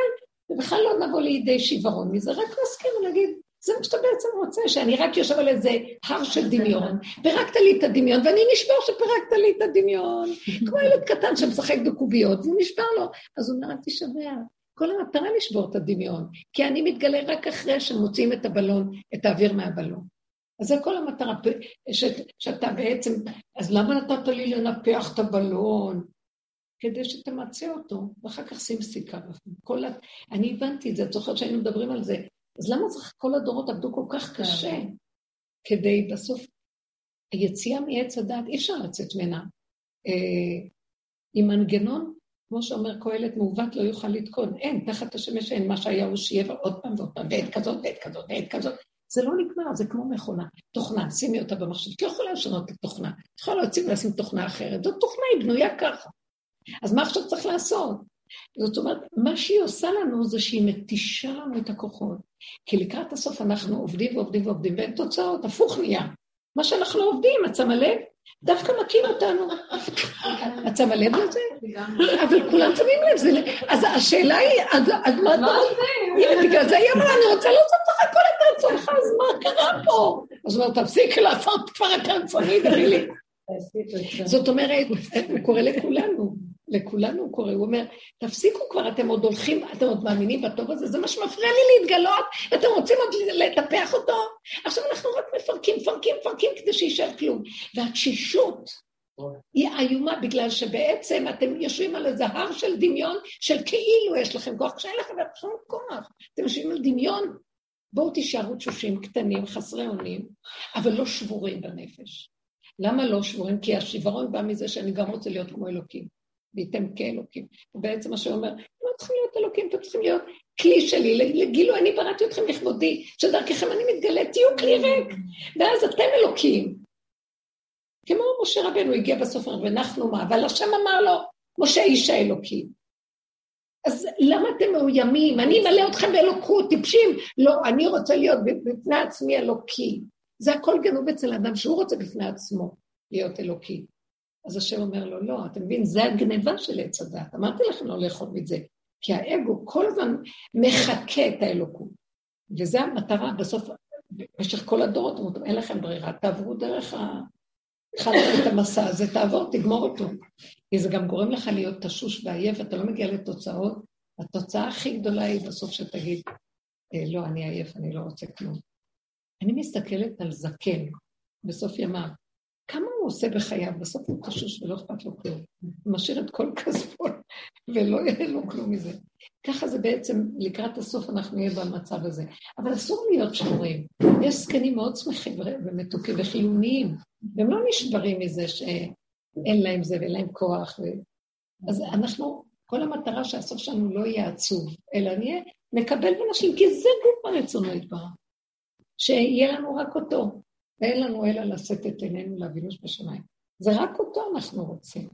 ובכלל לא נבוא לידי שיוורון מזה, רק נסכים ונגיד, זה מה שאתה בעצם רוצה, שאני רק יושב על איזה הר של דמיון, פירקת לי את הדמיון, ואני נשבר שפירקת לי את הדמיון. כמו ילד קטן שמשחק בקוביות, והוא נשבר לו. אז הוא אומר, אל תישבר, כל המטרה לשבור את הדמיון, כי אני מתגלה רק אחרי שמוציאים את הבלון, את האוויר מהבלון. אז זה כל המטרה, ש, שאתה בעצם, אז למה נתת לי לנפח את הבלון? כדי שתמצה אותו, ואחר כך שים סיכה. כל ה... אני הבנתי את זה, את זוכרת שהיינו מדברים על זה. אז למה צריך, כל הדורות עבדו כל כך כן. קשה, כדי בסוף, היציאה מעץ הדת, אי אפשר לצאת ממנה. אה, עם מנגנון, כמו שאומר קהלת, מעוות לא יוכל לתקון. אין, תחת השמש אין מה שהיה הוא שיהיה עוד פעם ועוד פעם, בעת כזאת, בעת כזאת, בעת כזאת. זה לא נגמר, זה כמו מכונה. תוכנה, שימי אותה במחשב. את לא יכולה לשנות את התוכנה. את יכולה להוציא ולשים תוכנה אחרת. זאת תוכנה, היא בנויה ככה. אז מה עכשיו צריך לעשות? זאת אומרת, מה שהיא עושה לנו זה שהיא מתישה לנו את הכוחות. כי לקראת הסוף אנחנו עובדים ועובדים ועובדים, ואין תוצאות, הפוך נהיה. מה שאנחנו עובדים, את שמה לב? דווקא מכים אותנו. את שמה לב לזה? אבל כולם שמים לב. אז השאלה היא, אז מה אתה רוצה? הנה, בגלל זה היא אמרה, אני רוצה לעשות לך הכל את רצונך, אז מה קרה פה? אז הוא אומר, תפסיקי לעשות כבר את רצוני, דבי זאת אומרת, הוא קורא לכולנו, לכולנו הוא קורא, הוא אומר, תפסיקו כבר, אתם עוד הולכים, אתם עוד מאמינים בטוב הזה, זה מה שמפריע לי להתגלות, אתם רוצים עוד לטפח אותו? עכשיו אנחנו רק מפרקים, מפרקים, מפרקים כדי שיישאר כלום. והתשישות היא איומה, בגלל שבעצם אתם יושבים על איזה הר של דמיון, של כאילו יש לכם כוח, כשאין לכם שום כוח. אתם יושבים על דמיון, בואו תישארו תשושים קטנים, חסרי אונים, אבל לא שבורים בנפש. למה לא שבורים? כי השברון בא מזה שאני גם רוצה להיות כמו אלוקים, וייתם כאלוקים. ובעצם מה שאומר, לא צריכים להיות אלוקים, אתם צריכים להיות כלי שלי, לגילו, אני בראתי אתכם לכבודי, שדרככם אני מתגלה, תהיו כלי ריק, ואז אתם אלוקים. כמו משה רבנו הגיע בסוף, ונחנו מה, אבל השם אמר לו, משה איש האלוקים. אז למה אתם מאוימים? אני אמלא אתכם באלוקות, טיפשים. לא, אני רוצה להיות בפני עצמי אלוקי. זה הכל גנוב אצל האדם שהוא רוצה בפני עצמו להיות אלוקי. אז השם אומר לו, לא, אתה מבין, זה הגניבה של עץ הדת. אמרתי לכם לא לאכול מזה, כי האגו כל הזמן מחקה את האלוקות. וזו המטרה, בסוף, במשך כל הדורות, אומרים, אין לכם ברירה, תעברו דרך ה... התחלת את המסע הזה, תעבור, תגמור אותו. כי זה גם גורם לך להיות תשוש ועייף, אתה לא מגיע לתוצאות. התוצאה הכי גדולה היא בסוף שתגיד, אה, לא, אני עייף, אני לא רוצה כלום. אני מסתכלת על זקן בסוף ימיו, כמה הוא עושה בחייו, בסוף הוא תשוש ולא אכפת לו כלום. הוא משאיר את כל כספו ולא יהיה לו כלום מזה. ככה זה בעצם, לקראת הסוף אנחנו נהיה במצב הזה. אבל אסור להיות שבורים. יש זקנים מאוד שמחים ומתוקים וחיוניים, והם לא נשברים מזה שאין להם זה ואין להם כוח. ו... אז אנחנו, כל המטרה שהסוף שלנו לא יהיה עצוב, אלא נהיה, נקבל בנשים, כי זה גוף הרצונו יתברר. שיהיה לנו רק אותו, ואין לנו אלא לשאת את עינינו לאבינוש בשמיים. זה רק אותו אנחנו רוצים.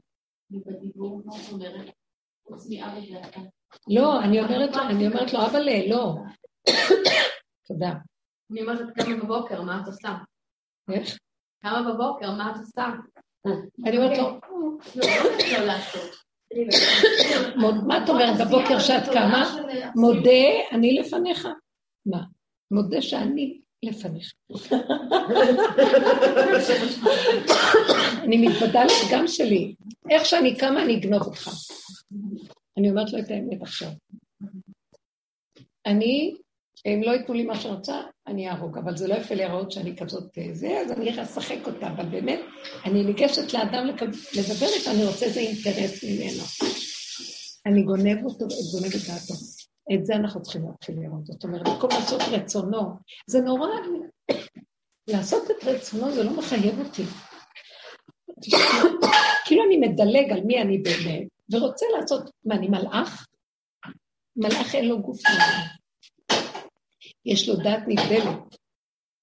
לא, אני אומרת לו, אני אומרת לו, אבל לא. תודה. אני אומרת, כמה בבוקר, מה את עושה? איך? כמה בבוקר, מה את עושה? אני אומרת לו, מה את אומרת בבוקר שאת קמה? מודה, אני לפניך. מה? מודה שאני לפניך. אני מתוודה גם שלי. איך שאני קמה, אני אגנוב אותך. אני אומרת לו את האמת עכשיו. אני, אם לא ייתנו לי מה שאני רוצה, אני אהרוג, אבל זה לא יפה להיראות שאני כזאת אה, זה, אז אני אשחק אותה, אבל באמת, אני ניגשת לאדם לדבר איתו, אני רוצה איזה אינטרס ממנו. אני גונב אותו, גונב את דעתו. את זה אנחנו צריכים להתחיל לראות. זאת אומרת, במקום לעשות רצונו, זה נורא, לעשות את רצונו זה לא מחייב אותי. כאילו אני מדלג על מי אני באמת, ורוצה לעשות, מה, אני מלאך? מלאך אין לו גוף נורא. יש לו דעת נבדלת.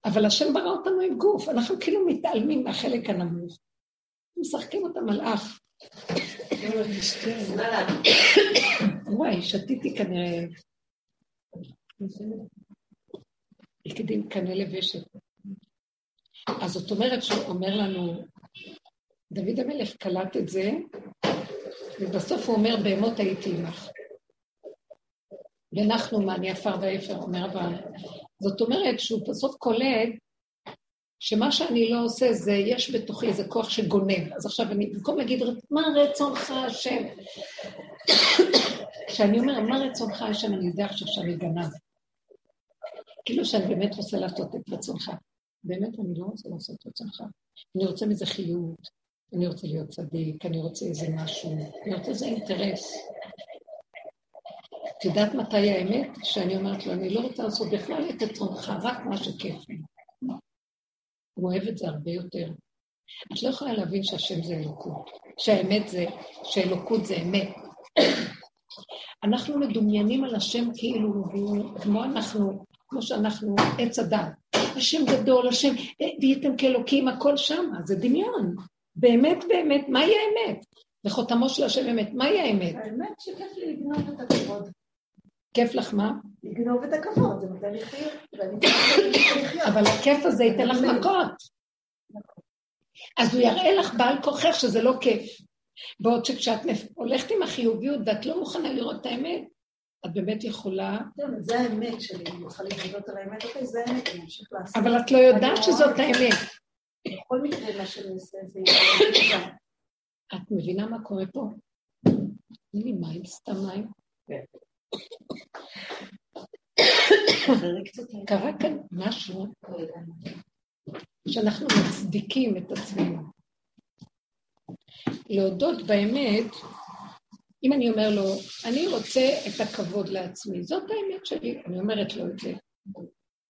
אבל השם ברא אותנו עם גוף, אנחנו כאילו מתעלמים מהחלק הנמוך. משחקים אותה מלאך. וואי, שתיתי כנראה... יקדים קנה לבשת. אז זאת אומרת שהוא אומר לנו, דוד המלך קלט את זה, ובסוף הוא אומר, בהמות הייתי עמך. ונחנו מעני עפר ואפר, אומר אברהם. זאת אומרת שהוא בסוף קולט שמה שאני לא עושה זה, יש בתוכי איזה כוח שגונב. אז עכשיו אני, במקום להגיד, מה רצונך השם? כשאני אומר, מה רצונך השם, אני יודע עכשיו שאני גנב. כאילו שאני באמת רוצה לעשות את רצונך. באמת אני לא רוצה לעשות את רצונך. אני רוצה מזה חיות, אני רוצה להיות צדיק, אני רוצה איזה משהו, אני רוצה איזה אינטרס. את יודעת מתי האמת? שאני אומרת לו, אני לא רוצה לעשות בכלל את עצמך, רק מה שכיף לי. הוא אוהב את זה הרבה יותר. את לא יכולה להבין שהשם זה אלוקות, שהאמת זה, שאלוקות זה אמת. אנחנו מדומיינים על השם כאילו הוא כמו אנחנו, כמו שאנחנו עץ הדת. השם גדול, השם, והייתם כאלוקים, הכל שם, זה דמיון. באמת באמת, מהי האמת? וחותמו של השם אמת, מהי האמת? האמת שכיף לי לגנוב את הכבוד. כיף לך מה? לגנוב את הכבוד, זה נותן לי לחיות. אבל הכיף הזה ייתן לך מכות. אז הוא יראה לך בעל כוחך שזה לא כיף. בעוד שכשאת הולכת עם החיוביות ואת לא מוכנה לראות את האמת, את באמת יכולה... זה האמת שלי, אני צריכה להתגלות על האמת, אוקיי, זה האמת, אני אמשיך לעשות. אבל את לא יודעת שזאת האמת. בכל מקרה, מה שאני עושה זה... את מבינה מה קורה פה? תני לי מים, סתם מים. קרה כאן משהו שאנחנו מצדיקים את עצמנו. להודות באמת, אם אני אומר לו, אני רוצה את הכבוד לעצמי, זאת האמת שלי, אני אומרת לו את זה.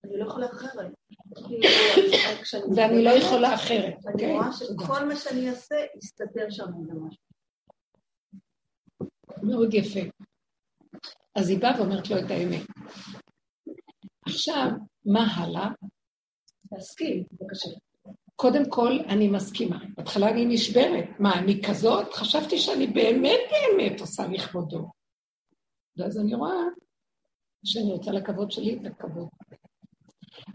אני לא יכולה אחרת. ואני לא יכולה אחרת. אני כן? רואה שכל מה שאני אעשה, יסתדר שם במשהו. מאוד יפה. אז היא באה ואומרת לו את האמת. עכשיו, מה הלאה? להסכים, בבקשה. קודם כל, אני מסכימה. בהתחלה אני נשברת. מה, אני כזאת? חשבתי שאני באמת באמת עושה לכבודו. ואז אני רואה שאני רוצה לכבוד שלי את הכבוד.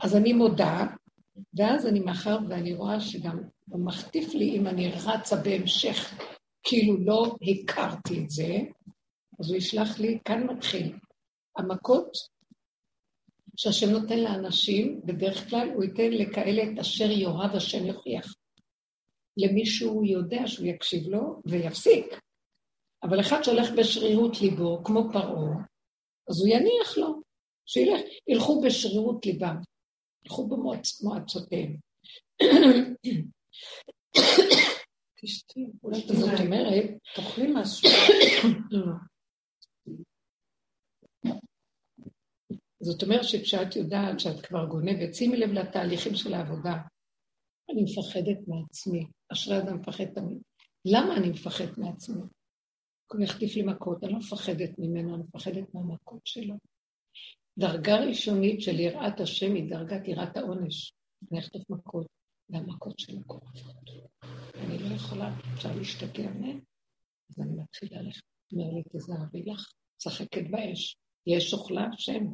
אז אני מודה, ואז אני, מאחר ואני רואה שגם הוא מחטיף לי אם אני רצה בהמשך, כאילו לא הכרתי את זה, אז הוא ישלח לי, כאן מתחיל. המכות שהשם נותן לאנשים, בדרך כלל הוא ייתן לכאלה את אשר יאהב השם יוכיח. למי שהוא יודע שהוא יקשיב לו ויפסיק. אבל אחד שהולך בשרירות ליבו, כמו פרעה, אז הוא יניח לו, שילך, ילכו בשרירות ליבם, ילכו במועצותיהם. תשתי, אולי זאת אומרת, תאכלי משהו. לא. זאת אומרת שכשאת יודעת שאת כבר גונבת, שימי לב לתהליכים של העבודה. אני מפחדת מעצמי. אשרי אדם מפחד תמיד. למה אני מפחדת מעצמי? הוא יחטיף לי מכות, אני לא מפחדת ממנו, אני מפחדת מהמכות שלו. דרגה ראשונית של יראת השם היא דרגת יראת העונש. אני אחטוף מכות, והמכות שלו כואבות. אני לא יכולה, אפשר להשתגע מהם, אז אני מתחילה ללכת. אומר לי, תזהרי לך, משחקת באש. יש אוכלה השם,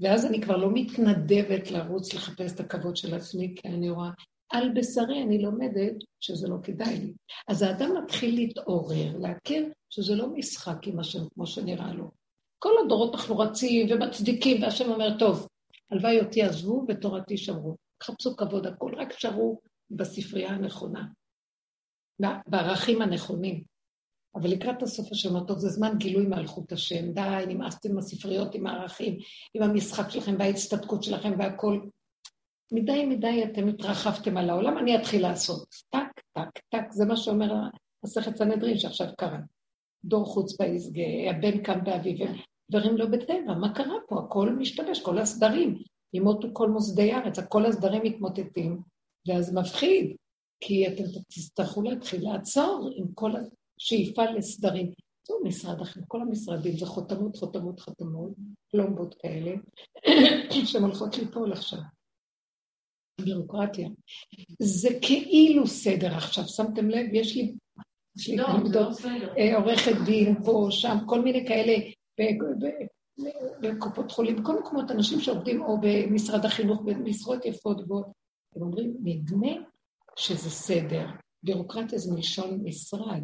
ואז אני כבר לא מתנדבת לרוץ לחפש את הכבוד של עצמי, כי אני רואה, על בשרי אני לומדת שזה לא כדאי לי. אז האדם מתחיל להתעורר, להכיר שזה לא משחק עם השם כמו שנראה לו. כל הדורות אנחנו רצים ומצדיקים, והשם אומר, טוב, הלוואי אותי עזבו ותורתי שמרו. חפשו כבוד הכל, רק שרו בספרייה הנכונה, בערכים הנכונים. אבל לקראת הסוף השם הטוב זה זמן גילוי מלכות השם. די, נמאסתם עם הספריות, עם הערכים, עם המשחק שלכם וההצטדקות שלכם והכול. מדי מדי אתם התרחבתם על העולם, אני אתחיל לעשות. טק, טק, טק, זה מה שאומר מסכת סנהדרין שעכשיו קרה. דור חוץ בישגה, הבן קם באביב, דברים לא בטבע, מה קרה פה? הכל משתבש, כל הסדרים. ימותו כל מוסדי ארץ, כל הסדרים מתמוטטים, ואז מפחיד, כי אתם תצטרכו להתחיל לעצור עם כל שאיפה לסדרים. זו משרד אחר, כל המשרדים זה חותמות, חותמות, חותמות, פלומבות כאלה, שהן הולכות ליפול עכשיו. בירוקרטיה. זה כאילו סדר עכשיו, שמתם לב? יש לי... יש לי לא, לא אה, עורכת דין פה, שם, כל מיני כאלה, בקופות חולים, בכל מקומות, אנשים שעובדים או במשרד החינוך, במשרות יפות גבוהות, הם אומרים, נדמה שזה סדר. בירוקרטיה זה מלשון משרד,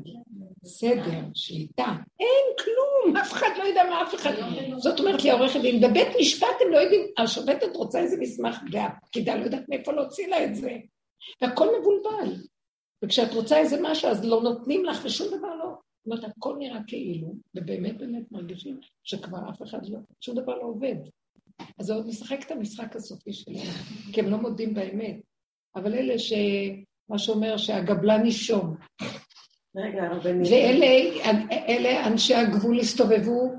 סדר, שליטה. אין כלום, אף אחד לא יודע מה אף אחד... זאת אומרת לי העורכת דין, בבית משפט הם לא יודעים, השופטת רוצה איזה מסמך, והפקידה לא יודעת מאיפה להוציא לה את זה. והכל מבולבל. וכשאת רוצה איזה משהו, אז לא נותנים לך, ושום דבר לא. זאת אומרת, הכל נראה כאילו, ובאמת באמת מרגישים שכבר אף אחד לא, שום דבר לא עובד. אז זה עוד משחק את המשחק הסופי שלהם, כי הם לא מודים באמת. אבל אלה ש... מה שאומר שהגבלן נישום. רגע, הרבנית. ואלה אנשי הגבול הסתובבו,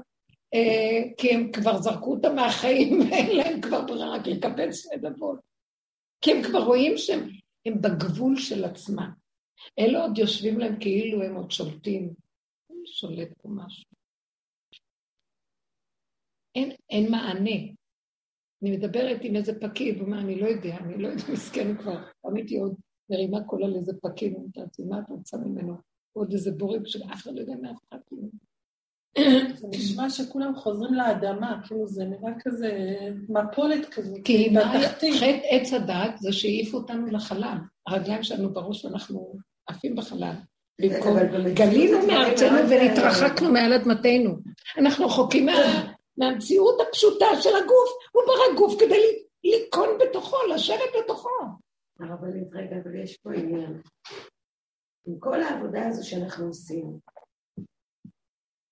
אה, כי הם כבר זרקו אותם מהחיים, ואין להם כבר ברירה רק לקבץ נדבות. כי הם כבר רואים שהם בגבול של עצמם. אלה עוד יושבים להם כאילו הם עוד שולטים. שולט פה משהו. אין, אין מענה. אני מדברת עם איזה פקיד, הוא אומר, אני לא יודע, אני לא יודע, מסכן כבר, עמיתי עוד מרימה קול על איזה פקיד, אמרתי, מה אתה רוצה ממנו? עוד איזה בורג שאף אחד לא יודע מאף אחד כלום. זה נשמע שכולם חוזרים לאדמה, כאילו זה נראה כזה מפולת כזה. כי חטא עץ הדת זה שהעיפו אותנו לחלל. הרגליים שלנו בראש ואנחנו עפים בחלל. במקום, גלינו מארצנו ונתרחקנו מעל אדמתנו. אנחנו רחוקים מהמציאות הפשוטה של הגוף. הוא ברא גוף כדי ליכון בתוכו, לשבת בתוכו. הרבנית, רגע, אבל יש פה עניין. עם כל העבודה הזו שאנחנו עושים,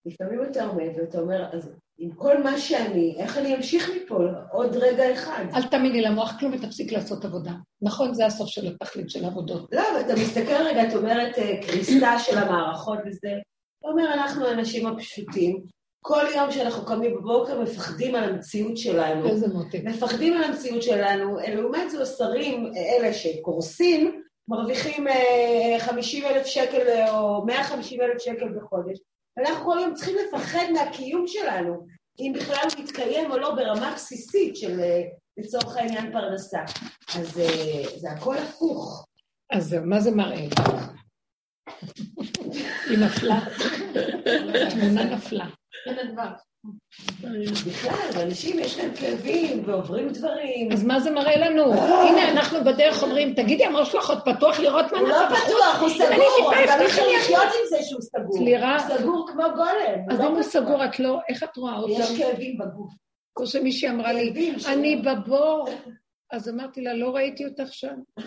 לפעמים אתה עומד ואתה אומר, אז עם כל מה שאני, איך אני אמשיך מפה עוד רגע אחד? אל תאמיני למוח כלום ותפסיק לעשות עבודה. נכון, זה הסוף של התכלית של העבודות. לא, אבל אתה מסתכל רגע, את אומרת אה, קריסה של המערכות וזה. אתה אומר, אנחנו האנשים הפשוטים, כל יום שאנחנו קמים בבוקר מפחדים על המציאות שלנו. איזה מותק. מפחדים על המציאות שלנו. לעומת זו, השרים, אלה שקורסים, מרוויחים 50 אה, אלף שקל אה, או 150 אלף שקל בחודש. ואנחנו כל יום צריכים לפחד מהקיום שלנו, אם בכלל הוא מתקיים או לא ברמה בסיסית של אה, לצורך העניין פרנסה. אז זה הכל הפוך. אז מה זה מראה? היא נפלה. התמונה נפלה. בכלל, אנשים יש להם כאבים ועוברים דברים. אז מה זה מראה לנו? הנה, אנחנו בדרך אומרים, תגידי, המוח שלך עוד פתוח לראות מה נעשה בחוץ? הוא לא פתוח, הוא סגור, גם אי אפשר לחיות עם זה שהוא סגור. סליחה. הוא סגור כמו גולם. אז אם הוא סגור, את לא, איך את רואה אותם? יש כאבים בגוף. כמו שמישהי אמרה לי, אני בבור. אז אמרתי לה, לא ראיתי אותך שם.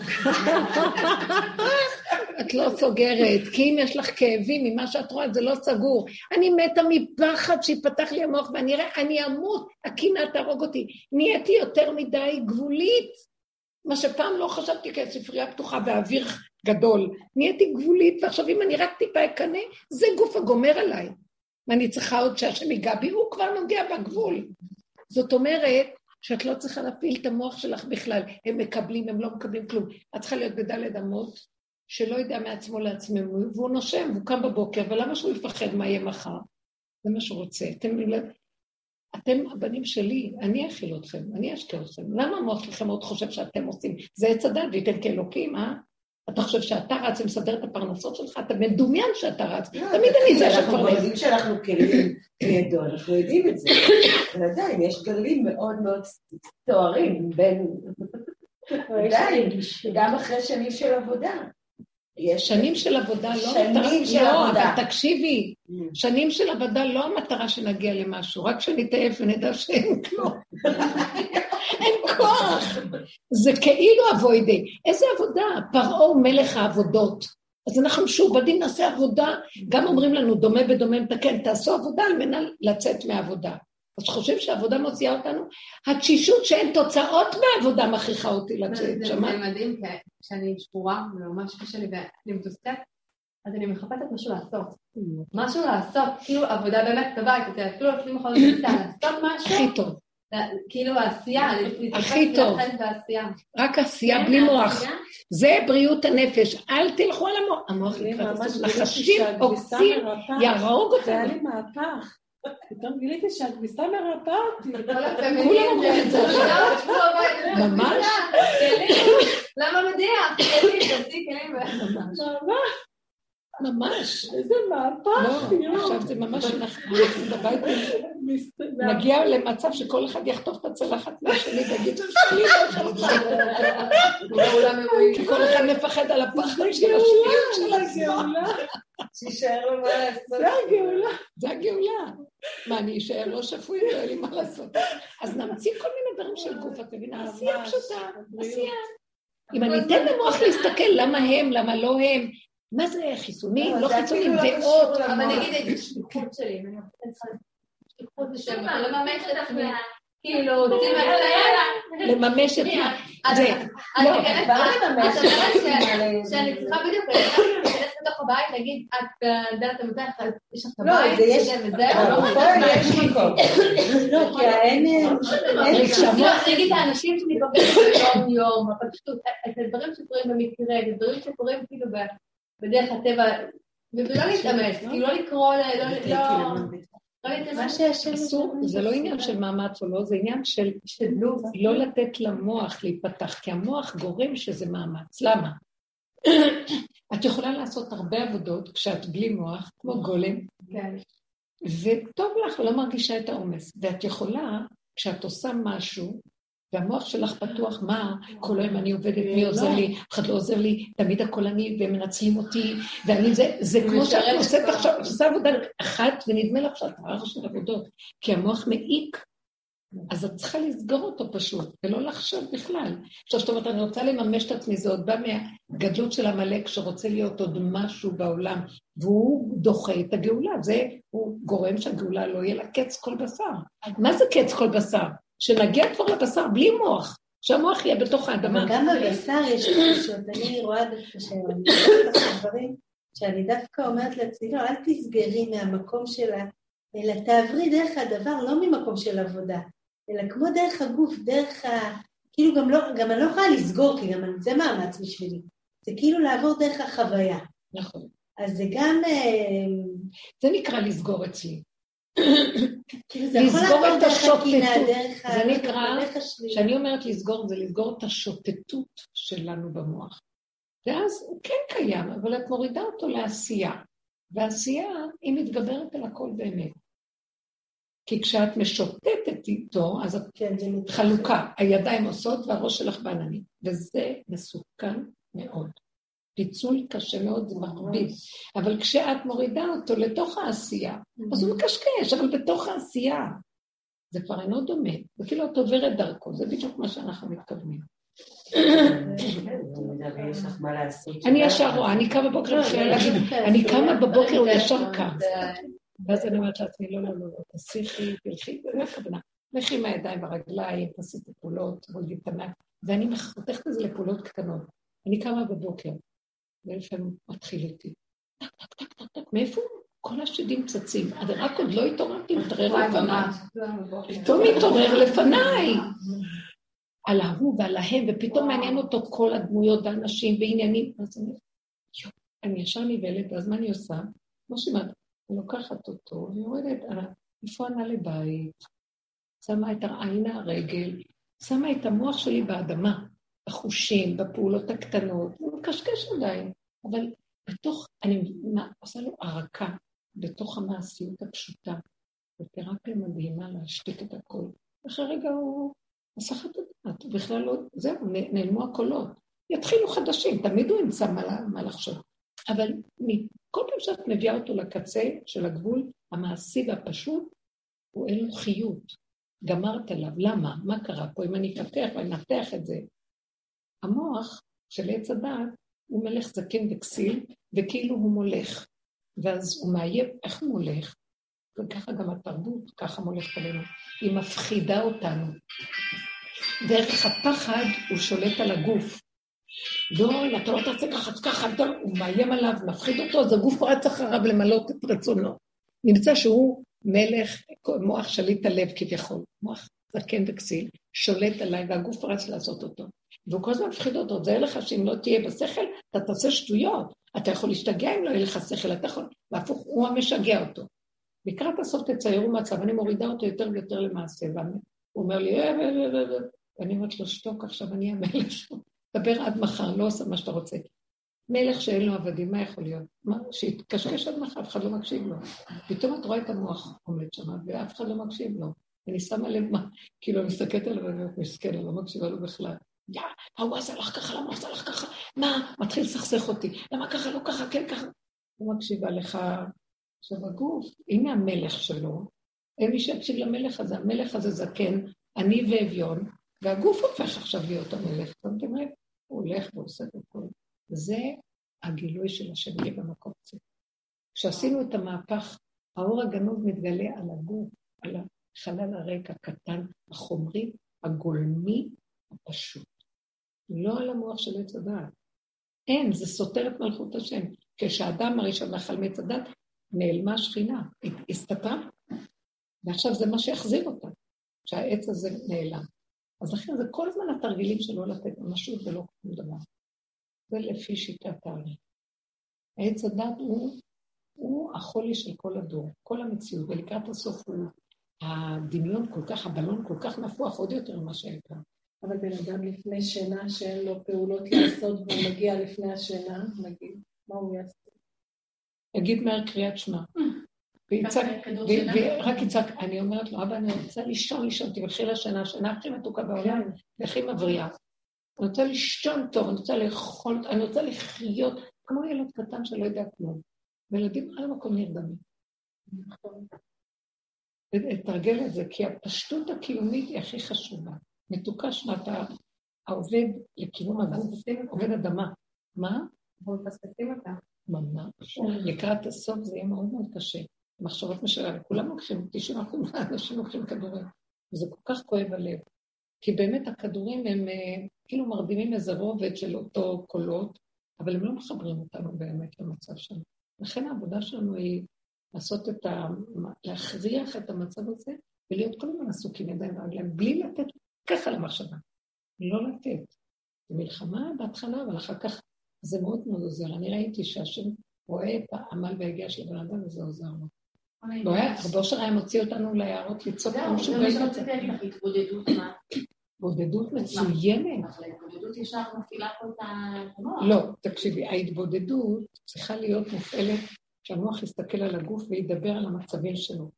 את לא סוגרת, כי אם יש לך כאבים ממה שאת רואה, זה לא סגור. אני מתה מפחד שיפתח לי המוח ואני אראה, אני אמות, הקינה תהרוג אותי. נהייתי יותר מדי גבולית, מה שפעם לא חשבתי כספרייה פתוחה באוויר גדול. נהייתי גבולית, ועכשיו אם אני רק טיפה אקנא, זה גוף הגומר עליי. ואני צריכה עוד שהשם ייגע בי, הוא כבר נוגע בגבול. זאת אומרת, שאת לא צריכה להפעיל את המוח שלך בכלל. הם מקבלים, הם לא מקבלים כלום. את צריכה להיות בדלת אמות, שלא יודע מעצמו לעצמו, והוא נושם, הוא קם בבוקר, ולמה שהוא יפחד מה יהיה מחר? זה מה שהוא רוצה. אתם, אתם הבנים שלי, אני אכיל אתכם, אני אשתה אתכם. למה המוח שלכם עוד חושב שאתם עושים? זה עץ הדת, וייתן כאלוקים, אה? אתה חושב שאתה רץ ומסדר את הפרנסות שלך? אתה מדומיין שאתה רץ. לא, תמיד אני זה שכבר... אנחנו יודעים שאנחנו כלים לידו, אנחנו יודעים את זה. אבל עדיין, יש גלים מאוד מאוד סוערים בין... עדיין, גם אחרי שנים של עבודה. שנים של עבודה לא שנים של לא, עבודה. אבל תקשיבי, mm. שנים של עבודה לא המטרה שנגיע למשהו, רק שנתעף ונדע שאין כלום. אין כוח. זה כאילו אבוידי. איזה עבודה? פרעה הוא מלך העבודות. אז אנחנו משועבדים, נעשה עבודה, גם אומרים לנו, דומה בדומה מתקן, תעשו עבודה על מנת לצאת מהעבודה. אז חושבים שהעבודה מוציאה אותנו? התשישות שאין תוצאות בעבודה מכריחה אותי לצאת, שמעת? זה מדהים, כשאני שבורה, וממש קשה לי, ואני מתוסכת, אז אני מחפשת משהו לעשות. משהו לעשות, כאילו עבודה באמת טובה, אפילו לפעמים יכולה לעשות משהו. הכי טוב. כאילו העשייה, הכי טוב. רק עשייה בלי מוח. זה בריאות הנפש. אל תלכו על המוח. המוח נחשים, עוקצים, יהרוג אותנו. זה היה לי מהפך. פתאום גיליתי שהכביסה מרפאה אותי. כולם אומרים את זה ממש? למה מדיח? ממש. ממש. איזה מהפך, לא, עכשיו זה ממש אנחנו בבית, נגיע למצב שכל אחד יחטוף את הצלחת מהשני ויגיד, זה שלי, כי כל אחד מפחד על הפחד של השניות של הגאולה. שישאר לו מה לעשות. זה הגאולה. זה הגאולה. מה, אני אשאר לא שפוי, לא יהיה לי מה לעשות. אז נמציא כל מיני דברים של גוף, את מבינה? עשייה פשוטה, עשייה. אם אני אתן למוח להסתכל למה הם, למה לא הם, מה זה חיסונים, לא, לא חיסונים, דעות. אבל אני אגיד את השליחות שלי, אם אני רוצה שליחות זה של לממש את עצמי. כאילו, לממש את זה. את לא, אומרת שאני צריכה בדיוק לתוך הבית, להגיד, את בדלת המתחת, יש לך את לא, הבית, זה יש- וזה. אבל פה יש מקום. לא, כי אין... לא, אני אגיד האנשים שמתבגרים ביום-יום, אבל פשוט, את הדברים שקורים במקרה, את הדברים שקורים כאילו בדרך הטבע, ולא להתאמץ, כאילו לא לקרוא, לא לא- לא להתאמץ. מה שהשם... אסור, זה לא עניין של מאמץ או לא, זה עניין של לא לתת למוח להיפתח, כי המוח גורם שזה מאמץ. למה? את יכולה לעשות הרבה עבודות כשאת בלי מוח, כמו גולם, כן. וטוב לך, לא מרגישה את העומס. ואת יכולה, כשאת עושה משהו, והמוח שלך פתוח, מה, כל היום אני עובדת, מי עוזר לי, אף אחד לא עוזר לי, תמיד הכל אני, והם מנצלים אותי, ואני זה, זה כמו שאת עושה עכשיו, עושה עבודה אחת, ונדמה לך שאת רער של עבודות, כי המוח מעיק, אז את צריכה לסגור אותו פשוט, ולא לחשוב בכלל. עכשיו, זאת אומרת, אני רוצה לממש את עצמי, זה עוד בא מהגדלות של עמלק שרוצה להיות עוד משהו בעולם, והוא דוחה את הגאולה, זה, הוא גורם שהגאולה לא יהיה לה קץ כל בשר. מה זה קץ כל בשר? שנגיע כבר לבשר בלי מוח, שהמוח יהיה בתוך האדמה. גם בבשר יש תחושות. אני רואה דווקא שאני שאני דווקא אומרת לעצמי, אל תסגרי מהמקום שלה, אלא תעברי דרך הדבר, לא ממקום של עבודה, אלא כמו דרך הגוף, דרך ה... כאילו גם לא, גם אני לא יכולה לסגור, כי גם זה מאמץ בשבילי. זה כאילו לעבור דרך החוויה. נכון. אז זה גם, אה, זה נקרא לסגור אצלי. כאילו לסגור את השוטטות. זה נקרא. כשאני אומרת לסגור, זה לסגור את השוטטות שלנו במוח. ואז הוא כן קיים, אבל את מורידה אותו לעשייה. והעשייה, היא מתגברת על הכל באמת. כי כשאת משוטטת איתו, אז את כן. חלוקה. הידיים עושות והראש שלך בעננים. וזה מסוכן מאוד. פיצול קשה מאוד, זה מכביד. אבל כשאת מורידה אותו לתוך העשייה, אז הוא מקשקש, אבל בתוך העשייה. זה כבר אינו דומה. זה כאילו את עוברת דרכו, זה בדיוק מה שאנחנו מתכוונים. אני ישר רואה, אני קמה בבוקר, להגיד, אני קמה בבוקר, הוא ישר קם. ואז אני אומרת לעצמי, לא, לא, לא, לא, תסיכי, תלכי, זה הכוונה. לכי עם הידיים והרגליים, תעשי את הפעולות, תורידי את הענק, ואני חותכת את זה לפעולות קטנות. אני קמה בבוקר, ולפעמים מתחיל איתי. טק, טק, טק, טק, טק, מאיפה כל השדים צצים? אני רק עוד לא התעוררתי, מתעורר לפניי. פתאום מתעורר לפניי. על ההוא ועל ההם, ופתאום מעניין אותו כל הדמויות והאנשים ועניינים. אז אני, אני ישר נבהלת, ואז מה אני עושה? כמו שאומרת, לוקחת אותו, ויורדת, על ה- איפה הנעלי בית? שמה את העין הרגל, שמה את המוח שלי באדמה, בחושים, בפעולות הקטנות, הוא מקשקש עדיין, אבל בתוך, אני מה, עושה לו ערקה, בתוך המעשיות הפשוטה, ותרפיה מדהימה להשתיק את הכל. אחרי רגע הוא מסך את הדעת, בכלל לא, זהו, נעלמו הקולות. יתחילו חדשים, תמיד הוא ימצא מה, מה לחשוב. אבל כל פעם שאת מביאה אותו לקצה של הגבול המעשי והפשוט, הוא אין לו חיות. גמרת עליו. למה? מה קרה פה? אם אני אפתח ואני אנתח את זה. המוח של עץ הדעת הוא מלך זקן וכסיל, וכאילו הוא מולך. ואז הוא מאיים, איך הוא מולך? וככה גם התרבות, ככה מולכת עלינו. היא מפחידה אותנו. דרך הפחד הוא שולט על הגוף. לא, אתה לא תעשה ככה, ככה. לא- הוא מאיים עליו, מפחיד אותו, אז הגוף רץ אחריו למלות את רצונו. נמצא שהוא מלך, מוח שליט הלב כביכול, מוח זקן וכסיל, שולט עליי, והגוף רץ לעשות אותו. והוא כל הזמן מפחיד אותו, זה לך שאם לא תהיה בשכל, אתה תעשה שטויות. אתה יכול להשתגע אם לא יהיה לך שכל, אתה יכול... והפוך, הוא המשגע אותו. לקראת הסוף תציירו מצב, אני מורידה אותו יותר ויותר למעשה, והוא אומר לי, "אה, אה, אה, אה", ואני אומרת לו, שתוק, עכשיו אני המלך. דבר עד מחר, לא עושה מה שאתה רוצה. מלך שאין לו עבדים, מה יכול להיות? מה, שיתקשקש עד מחר, אף אחד לא מקשיב לו. פתאום את רואה את המוח עומד שם, ואף אחד לא מקשיב לו. אני שמה לב מה, כאילו, אני מסתכלת עליו ואני אומרת, מסכן, אני לא מקשיבה לו בכלל. יא, ההוא עשה לך ככה, למה עשה לך ככה? מה? מתחיל לסכסך אותי. למה ככה, לא ככה, כן ככה? הוא מקשיבה לך. עכשיו הגוף, הנה המלך שלו, אין מי שיקשיב למלך הזה, המלך הזה זקן, עני ואביון, והגוף הופך עכשיו להיות המלך. שמתם לב? הוא הולך ועושה את הכול. זה הגילוי של השם יהיה במקום הזה. כשעשינו את המהפך, האור הגנוב מתגלה על הגוף, על חלל הריק הקטן, החומרי, הגולמי, הפשוט. לא על המוח של עץ הדעת. אין, זה סותר את מלכות השם. כשהאדם הראשון אכל מעץ הדת, נעלמה שכינה, הסתתרה, ועכשיו זה מה שיחזיר אותה, שהעץ הזה נעלם. אז לכן זה כל הזמן התרגילים שלא לתת ממשות ולא כלום דבר. זה לפי שיטת הארי. העץ הדת הוא, הוא החולי של כל הדור, כל המציאות, ולקראת הסוף הוא הדמיון כל כך, הבלון כל כך נפוח עוד יותר ממה שהיה כאן. אבל בן אדם לפני שינה שאין לו פעולות לעשות והוא מגיע לפני השינה, נגיד, מה הוא יעשה? יגיד מהר קריאת שמע. ויצעק, ורק יצעק, אני אומרת לו, אבא, אני רוצה לישון, לישון, תלכי לשינה, השינה הכי מתוקה בעולם, והכי מבריאה. אני רוצה לישון טוב, אני רוצה לאכול, אני רוצה לחיות, כמו ילד קטן שלא יודע כלום. וילדים על המקום נרדמים. נכון. לתרגל את זה, כי הפשטות הקיומית היא הכי חשובה. מתוקה שאתה העובד לכיוון הגוף, עובד אדמה. מה? אנחנו מפספסים אותה. ממש. לקראת הסוף זה יהיה מאוד מאוד קשה. מחשבות משלנו, כולם לוקחים, 90 אחוז מהאנשים לוקחים כדורים. וזה כל כך כואב הלב. כי באמת הכדורים הם אה, כאילו מרדימים איזה רובד של אותו קולות, אבל הם לא מחברים אותנו באמת למצב שלנו. לכן העבודה שלנו היא לעשות את ה... להכריח את המצב הזה ולהיות כל הזמן עסוקים ידיים ורגליים, בלי לתת ככה למחשבה. לא לתת. זו מלחמה בהתחלה, אבל אחר כך זה מאוד מאוד עוזר. אני ראיתי שהשם רואה את העמל והגיע של בן אדם וזה עוזר לו. לא רבי אושר היה מוציא אותנו ליערות לצעוק כמו שרציתי להגיד לך, התבודדות מה? התבודדות מצוינת. אבל ההתבודדות ישר מפעילה פה את המוח. לא, תקשיבי, ההתבודדות צריכה להיות מופעלת שהמוח יסתכל על הגוף וידבר על המצבים שלו.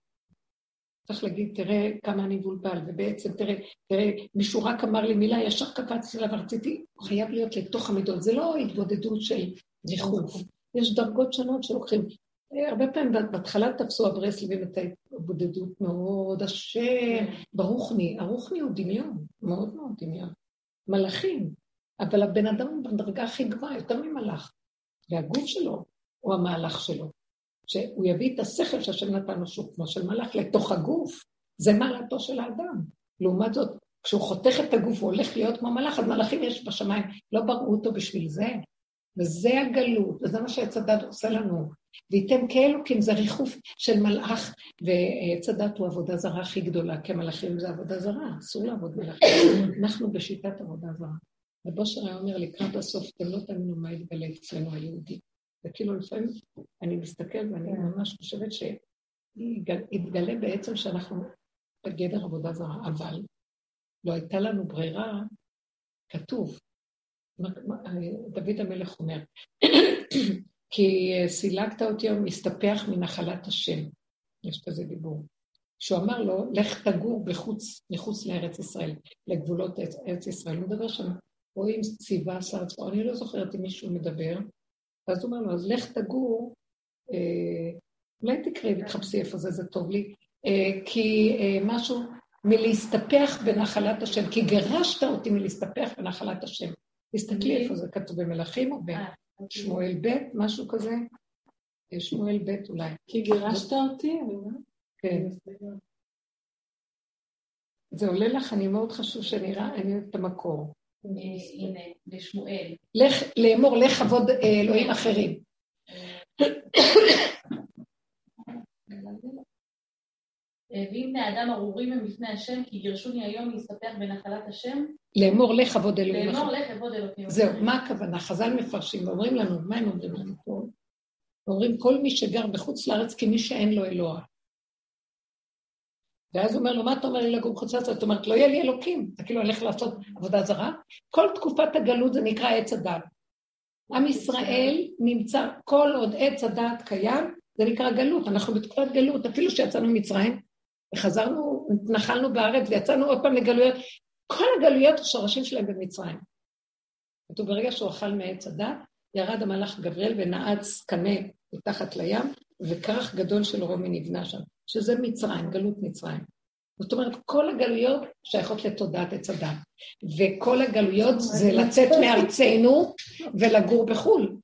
צריך להגיד, תראה כמה אני מבולבל, ובעצם תראה, תראה, מישהו רק אמר לי מילה, ישר קפצתי עליו ורציתי, הוא חייב להיות לתוך המידות. זה לא התבודדות של ריחוף. יש דרגות שונות שלוקחים. הרבה פעמים בהתחלה תפסו הברסלבים את ההתבודדות מאוד, השם, ברוכני, הרוחני הוא דמיון, מאוד מאוד דמיון. מלאכים, אבל הבן אדם הוא בדרגה הכי גבוהה, יותר ממלאך. והגוף שלו הוא המהלך שלו. שהוא יביא את השכל שהשם נתן לו שוב, כמו של מלאך, לתוך הגוף, זה מעלתו של האדם. לעומת זאת, כשהוא חותך את הגוף והולך להיות כמו מלאך, אז מלאכים יש בשמיים, לא בראו אותו בשביל זה. וזה הגלות, וזה מה שעץ הדת עושה לנו. וייתם כאלוקים, זה ריחוף של מלאך, ועץ הדת הוא עבודה זרה הכי גדולה, כי המלאכים זה עבודה זרה, אסור לעבוד מלאכים. אנחנו בשיטת עבודה זרה. ובושר היה אומר, לקראת הסוף, אתם לא תאמינו מה יתגלה אצלנו היהודי. וכאילו לפעמים אני מסתכל ואני כן. ממש חושבת שיתגלה בעצם שאנחנו בגדר עבודה זרה, אבל לא הייתה לנו ברירה, כתוב, דוד המלך אומר, כי סילקת אותי היום מסתפח מנחלת השם, יש כזה דיבור. שהוא אמר לו, לך תגור בחוץ, מחוץ לארץ ישראל, לגבולות ארץ ישראל. הוא מדבר שם, רואים ציווה שר צבא, אני לא זוכרת אם מישהו מדבר, ואז הוא אומר לו, אז לך תגור, אה, אולי תקראי ותחפשי איפה זה, זה טוב לי, אה, כי אה, משהו מלהסתפח בנחלת השם, כי גירשת אותי מלהסתפח בנחלת השם. תסתכלי איפה זה כתוב, במלכים או בשמואל ב', משהו כזה? שמואל ב' אולי. כי גירשת אותי? כן. זה עולה לך, אני מאוד חשוב שנראה, אני אוהבת את המקור. הנה, לשמואל. לך, לאמור, לך עבוד אה, אלוהים אחרים. ואם בני אדם ארורים הם בפני השם, כי גירשוני היום להסתפח בנחלת השם. לאמור לך עבוד אלוהים. לאמור לך עבוד אלוהים זהו, מה הכוונה? חז"ל מפרשים ואומרים לנו, מה הם אומרים לנו פה? אומרים, כל מי שגר בחוץ לארץ כמי שאין לו אלוה. ואז הוא אומר לו, מה אתה אומר לי לגור בחוץ לארץ? זאת אומרת, לא יהיה לי אלוקים, אתה כאילו הולך לעשות עבודה זרה. כל תקופת הגלות זה נקרא עץ הדת. עם ישראל נמצא, כל עוד עץ הדת קיים, זה נקרא גלות. אנחנו בתקופת גלות, אפילו שיצאנו ממצרים, וחזרנו, נחלנו בארץ ויצאנו עוד פעם לגלויות. כל הגלויות, השורשים שלהם במצרים. כתוב, ברגע שהוא אכל מעץ הדת, ירד המלאך גבריאל ונעץ קנה מתחת לים, וכרך גדול של רומי נבנה שם. שזה מצרים, גלות מצרים. זאת אומרת, כל הגלויות שייכות לתודעת עץ הדת. וכל הגלויות זה לצאת מארצנו ולגור בחו"ל,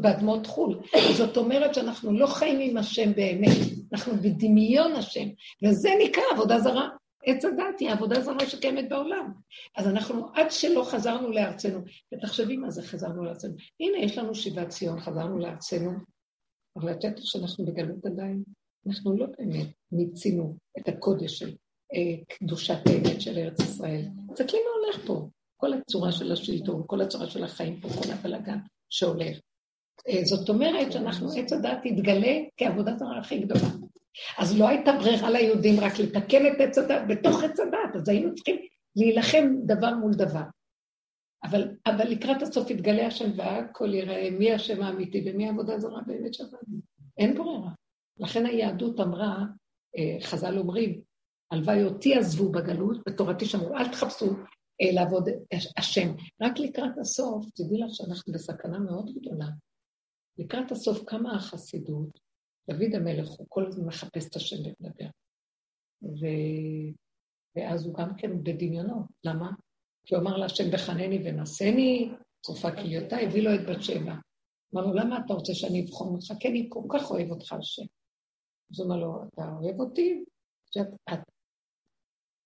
באדמות חו"ל. זאת אומרת שאנחנו לא חיים עם השם באמת, אנחנו בדמיון השם, וזה נקרא עבודה זרה. עץ הדת היא עבודה זרה שקיימת בעולם. אז אנחנו, עד שלא חזרנו לארצנו, ותחשבי מה זה חזרנו לארצנו. הנה, יש לנו שיבת ציון, חזרנו לארצנו, אבל את יודעת שאנחנו בגלות עדיין? אנחנו לא באמת מיצינו את הקודש של אה, קדושת האמת של ארץ ישראל. תסתכלי מה הולך פה. כל הצורה של השלטון, כל הצורה של החיים פה, כל הבלאגן שהולך. אה, זאת אומרת שאנחנו, עץ הדת יתגלה כעבודת הרע הכי גדולה. אז לא הייתה ברירה ליהודים רק לתקן את עץ הדת בתוך עץ הדת, אז היינו צריכים להילחם דבר מול דבר. אבל, אבל לקראת הסוף יתגלה השם והכל יראה מי השם האמיתי ומי העבודה זרה באמת שעבדנו. אין ברירה. לכן היהדות אמרה, אה, חז"ל אומרים, הלוואי אותי עזבו בגלות, בתורתי שאמרו, אל תחפשו אה, לעבוד השם. רק לקראת הסוף, תדעי לך שאנחנו בסכנה מאוד גדולה. לקראת הסוף קמה החסידות, דוד המלך, הוא כל הזמן מחפש את השם לדבר. ו... ואז הוא גם כן בדמיונו. למה? כי הוא אמר להשם בחנני ונשני, צופה כליותיי, הביא לו את בת שבע. אמר לו, למה אתה רוצה שאני אבחון אותך? כי אני כל כך אוהב אותך, השם. אז הוא אמר לו, אתה אוהב אותי? את, את,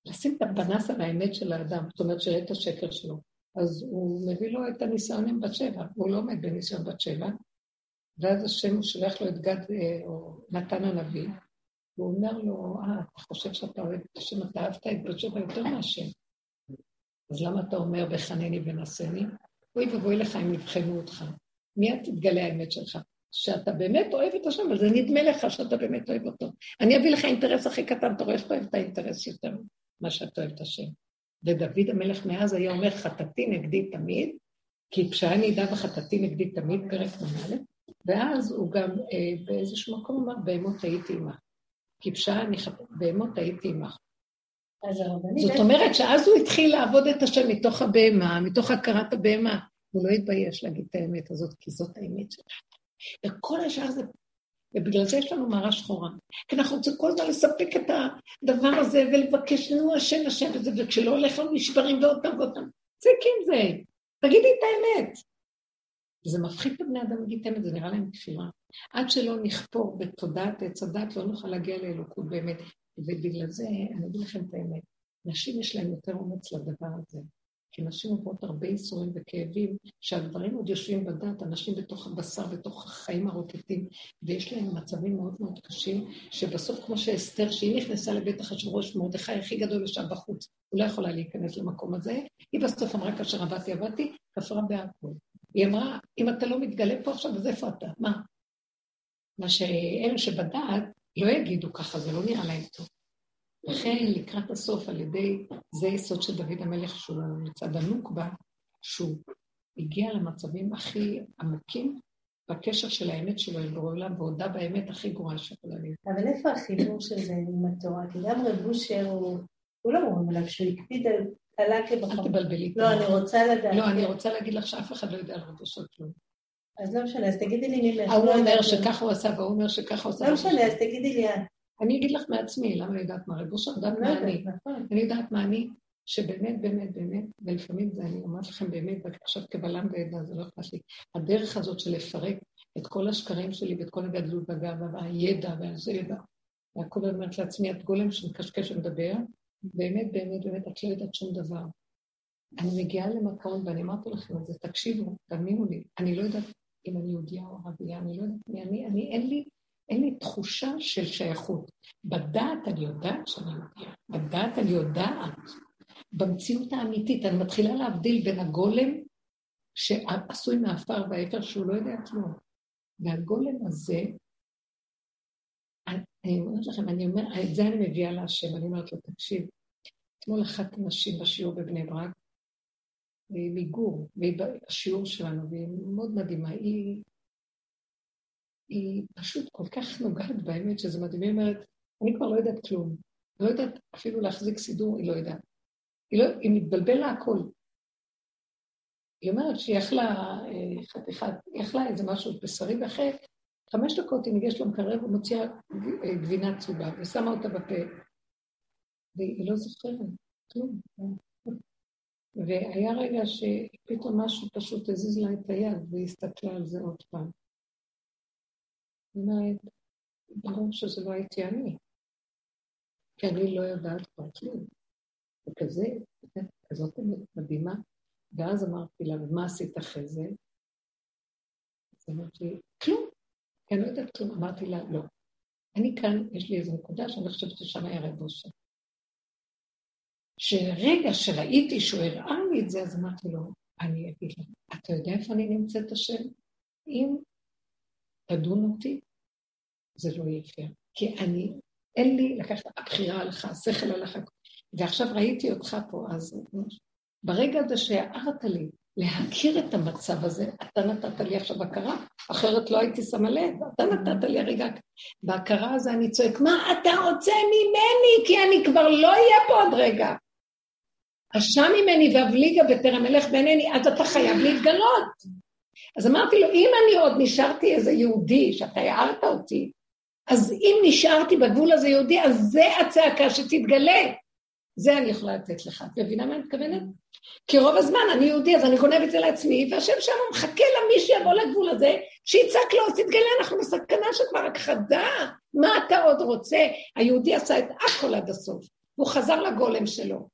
לשים את הפנס על האמת של האדם, זאת אומרת, שיראה את השקר שלו. אז הוא מביא לו את הניסיון עם בת שבע, הוא לא עומד בניסיון בת שבע, ואז השם שולח לו את גד, אה, או נתן הנביא, והוא אומר לו, אה, אתה חושב שאתה אוהב את השם, אתה אהבת את בת שבע יותר מהשם. אז למה אתה אומר בחנני ונשני? אוי ואבוי לך אם יבחנו אותך. מיד תתגלה האמת שלך. שאתה באמת אוהב את השם, אבל זה נדמה לך שאתה באמת אוהב אותו. אני אביא לך אינטרס הכי קטן, אתה רואה שאתה אוהב את האינטרס יותר ממה שאתה אוהב את השם. ודוד המלך מאז היה אומר, חטאתי נגדי תמיד, כי פשעה נידה וחטאתי נגדי תמיד, פרק מ"א, ואז הוא גם אה, באיזשהו מקום אמר, בהמות הייתי עמך. כי פשעה אני חטאתי, בהמות הייתי עמך. זאת אומרת שאז הוא התחיל לעבוד את השם מתוך הבהמה, מתוך הכרת הבהמה. הוא לא התבייש להגיד את האמת הזאת, כי זאת האמת שלך. וכל השאר זה... ובגלל זה יש לנו מערה שחורה. כי אנחנו רוצים כל הזמן לספק את הדבר הזה ולבקש לנו השם השם וזה, וכשלא הולך לנו נשברים ועוד פעם ועוד פעם. זה עם זה. תגידי את האמת. זה מפחיד את הבני אדם להגיד את האמת, זה נראה להם תפילה. עד שלא נכפור בתודעת עץ הדת, לא נוכל להגיע לאלוקות באמת. ובגלל זה, אני אגיד לכם את האמת, נשים יש להן יותר אומץ לדבר הזה. כי נשים עוברות הרבה ייסורים וכאבים, שהדברים עוד יושבים בדת, אנשים בתוך הבשר, בתוך החיים הרוטטים, ויש להם מצבים מאוד מאוד קשים, שבסוף, כמו שאסתר, שהיא נכנסה לבית אחשוורוש, מרדכי הכי גדול ישב בחוץ, הוא לא יכולה להיכנס למקום הזה, היא בסוף אמרה, כאשר עבדתי, עבדתי, כפרה בהכל. היא אמרה, אם אתה לא מתגלה פה עכשיו, אז איפה אתה? מה? מה שאלה שבדעת לא יגידו ככה, זה לא נראה להם טוב. לכן לקראת הסוף, על ידי, זה יסוד של דוד המלך, שהוא מצד הנוקבה, שהוא הגיע למצבים הכי עמוקים בקשר של האמת שלו עם בורא עולם, והודה באמת הכי גרועה שיכולה להיות. אבל איפה החיבור של זה עם התורה? כי גם רב אושר הוא, לא אומרים עליו שהוא הקפיד על קלה כבחור. אל תבלבלי. לא, אני רוצה לדעת. לא, אני רוצה להגיד לך שאף אחד לא יודע על אושר כלום. אז לא משנה, אז תגידי לי מי... ההוא אומר שככה הוא עשה, והוא אומר שככה הוא עשה. לא משנה, אז תגידי לי את. אני אגיד לך מעצמי, למה אני יודעת מה רב אושר? יודעת מה אני. אני יודעת מה אני, שבאמת, באמת, באמת, ולפעמים זה, אני אומרת לכם באמת, עכשיו כבלם ועדה, זה לא אכפת לי. הדרך הזאת של לפרק את כל השקרים שלי ואת כל הגדלות והגאווה והידע והזה ידע, והכל אומרת לעצמי, את גולם שמקשקש ומדבר, באמת, באמת, באמת, את לא יודעת שום דבר. אני מגיעה למקום, ואני אמרתי לכם את זה, תקשיבו, תאמינו לי, אני לא יודעת אם אני יהודייה או ערבייה, אני לא יודעת מי אני, אני, אין לי, אין לי תחושה של שייכות. בדעת אני יודעת שאני יהודייה, בדעת אני יודעת. במציאות האמיתית, אני מתחילה להבדיל בין הגולם שעשוי מעפר והאפר שהוא לא יודע כלום. והגולם הזה, אני אומרת לכם, אני אומרת, את זה אני מביאה להשם, אני אומרת לו, תקשיב, אתמול אחת הנשים בשיעור בבני ברק, והיא מגור, והיא בשיעור שלנו, והיא מאוד מדהימה, היא היא פשוט כל כך נוגעת באמת, שזה מדהים, היא אומרת, אני כבר לא יודעת כלום. לא יודעת אפילו להחזיק סידור, היא לא יודעת. היא, לא, היא מתבלבל לה הכל. היא אומרת שהיא יכלה אה, חתיכת, היא יכלה איזה משהו בשרי, ואחרי חמש דקות היא ניגשת למקרר ומוציאה אה, גבינה צהובה, ושמה אותה בפה. והיא לא זוכרת, כלום. והיה רגע שפתאום משהו פשוט הזיז לה את היד, והיא הסתכלה על זה עוד פעם. אומרת, ברור שזה לא הייתי אני. כי אני לא יודעת כבר כלום. וכזה, כזאת מדהימה. ואז אמרתי לה, ומה עשית אחרי זה? אז אמרתי, כלום. כי אני לא יודעת כלום. אמרתי לה, לא. אני כאן, יש לי איזו נקודה שאני חושבת ששם היה רב אושר. שרגע שראיתי שהוא הראה לי את זה, אז אמרתי לו, אני אגיד לו, אתה יודע איפה אני נמצאת השם? אם תדון אותי, זה לא יהיה פייר. כי אני, אין לי לקחת, הבחירה עליך, השכל עליך. ועכשיו ראיתי אותך פה, אז ברגע הזה שהערת לי להכיר את המצב הזה, אתה נתת לי עכשיו הכרה, אחרת לא הייתי שמה לב, אתה נתת לי הרגע, בהכרה הזה אני צועק, מה אתה רוצה ממני? כי אני כבר לא אהיה פה עוד רגע. אשם ממני ואבליגה בטרם אלך בעיניני, אז אתה חייב להתגלות. אז אמרתי לו, אם אני עוד נשארתי איזה יהודי, שאתה הערת אותי, אז אם נשארתי בגבול הזה יהודי, אז זה הצעקה שתתגלה. זה אני יכולה לתת לך. את מבינה מה אני מתכוונת? כי רוב הזמן אני יהודי, אז אני גונב את זה לעצמי, והשם שם מחכה למי שיבוא לגבול הזה, שיצעק לו, אז תתגלה, אנחנו בסכנה של כבר הכחדה. מה אתה עוד רוצה? היהודי עשה את הכל עד הסוף, והוא חזר לגולם שלו.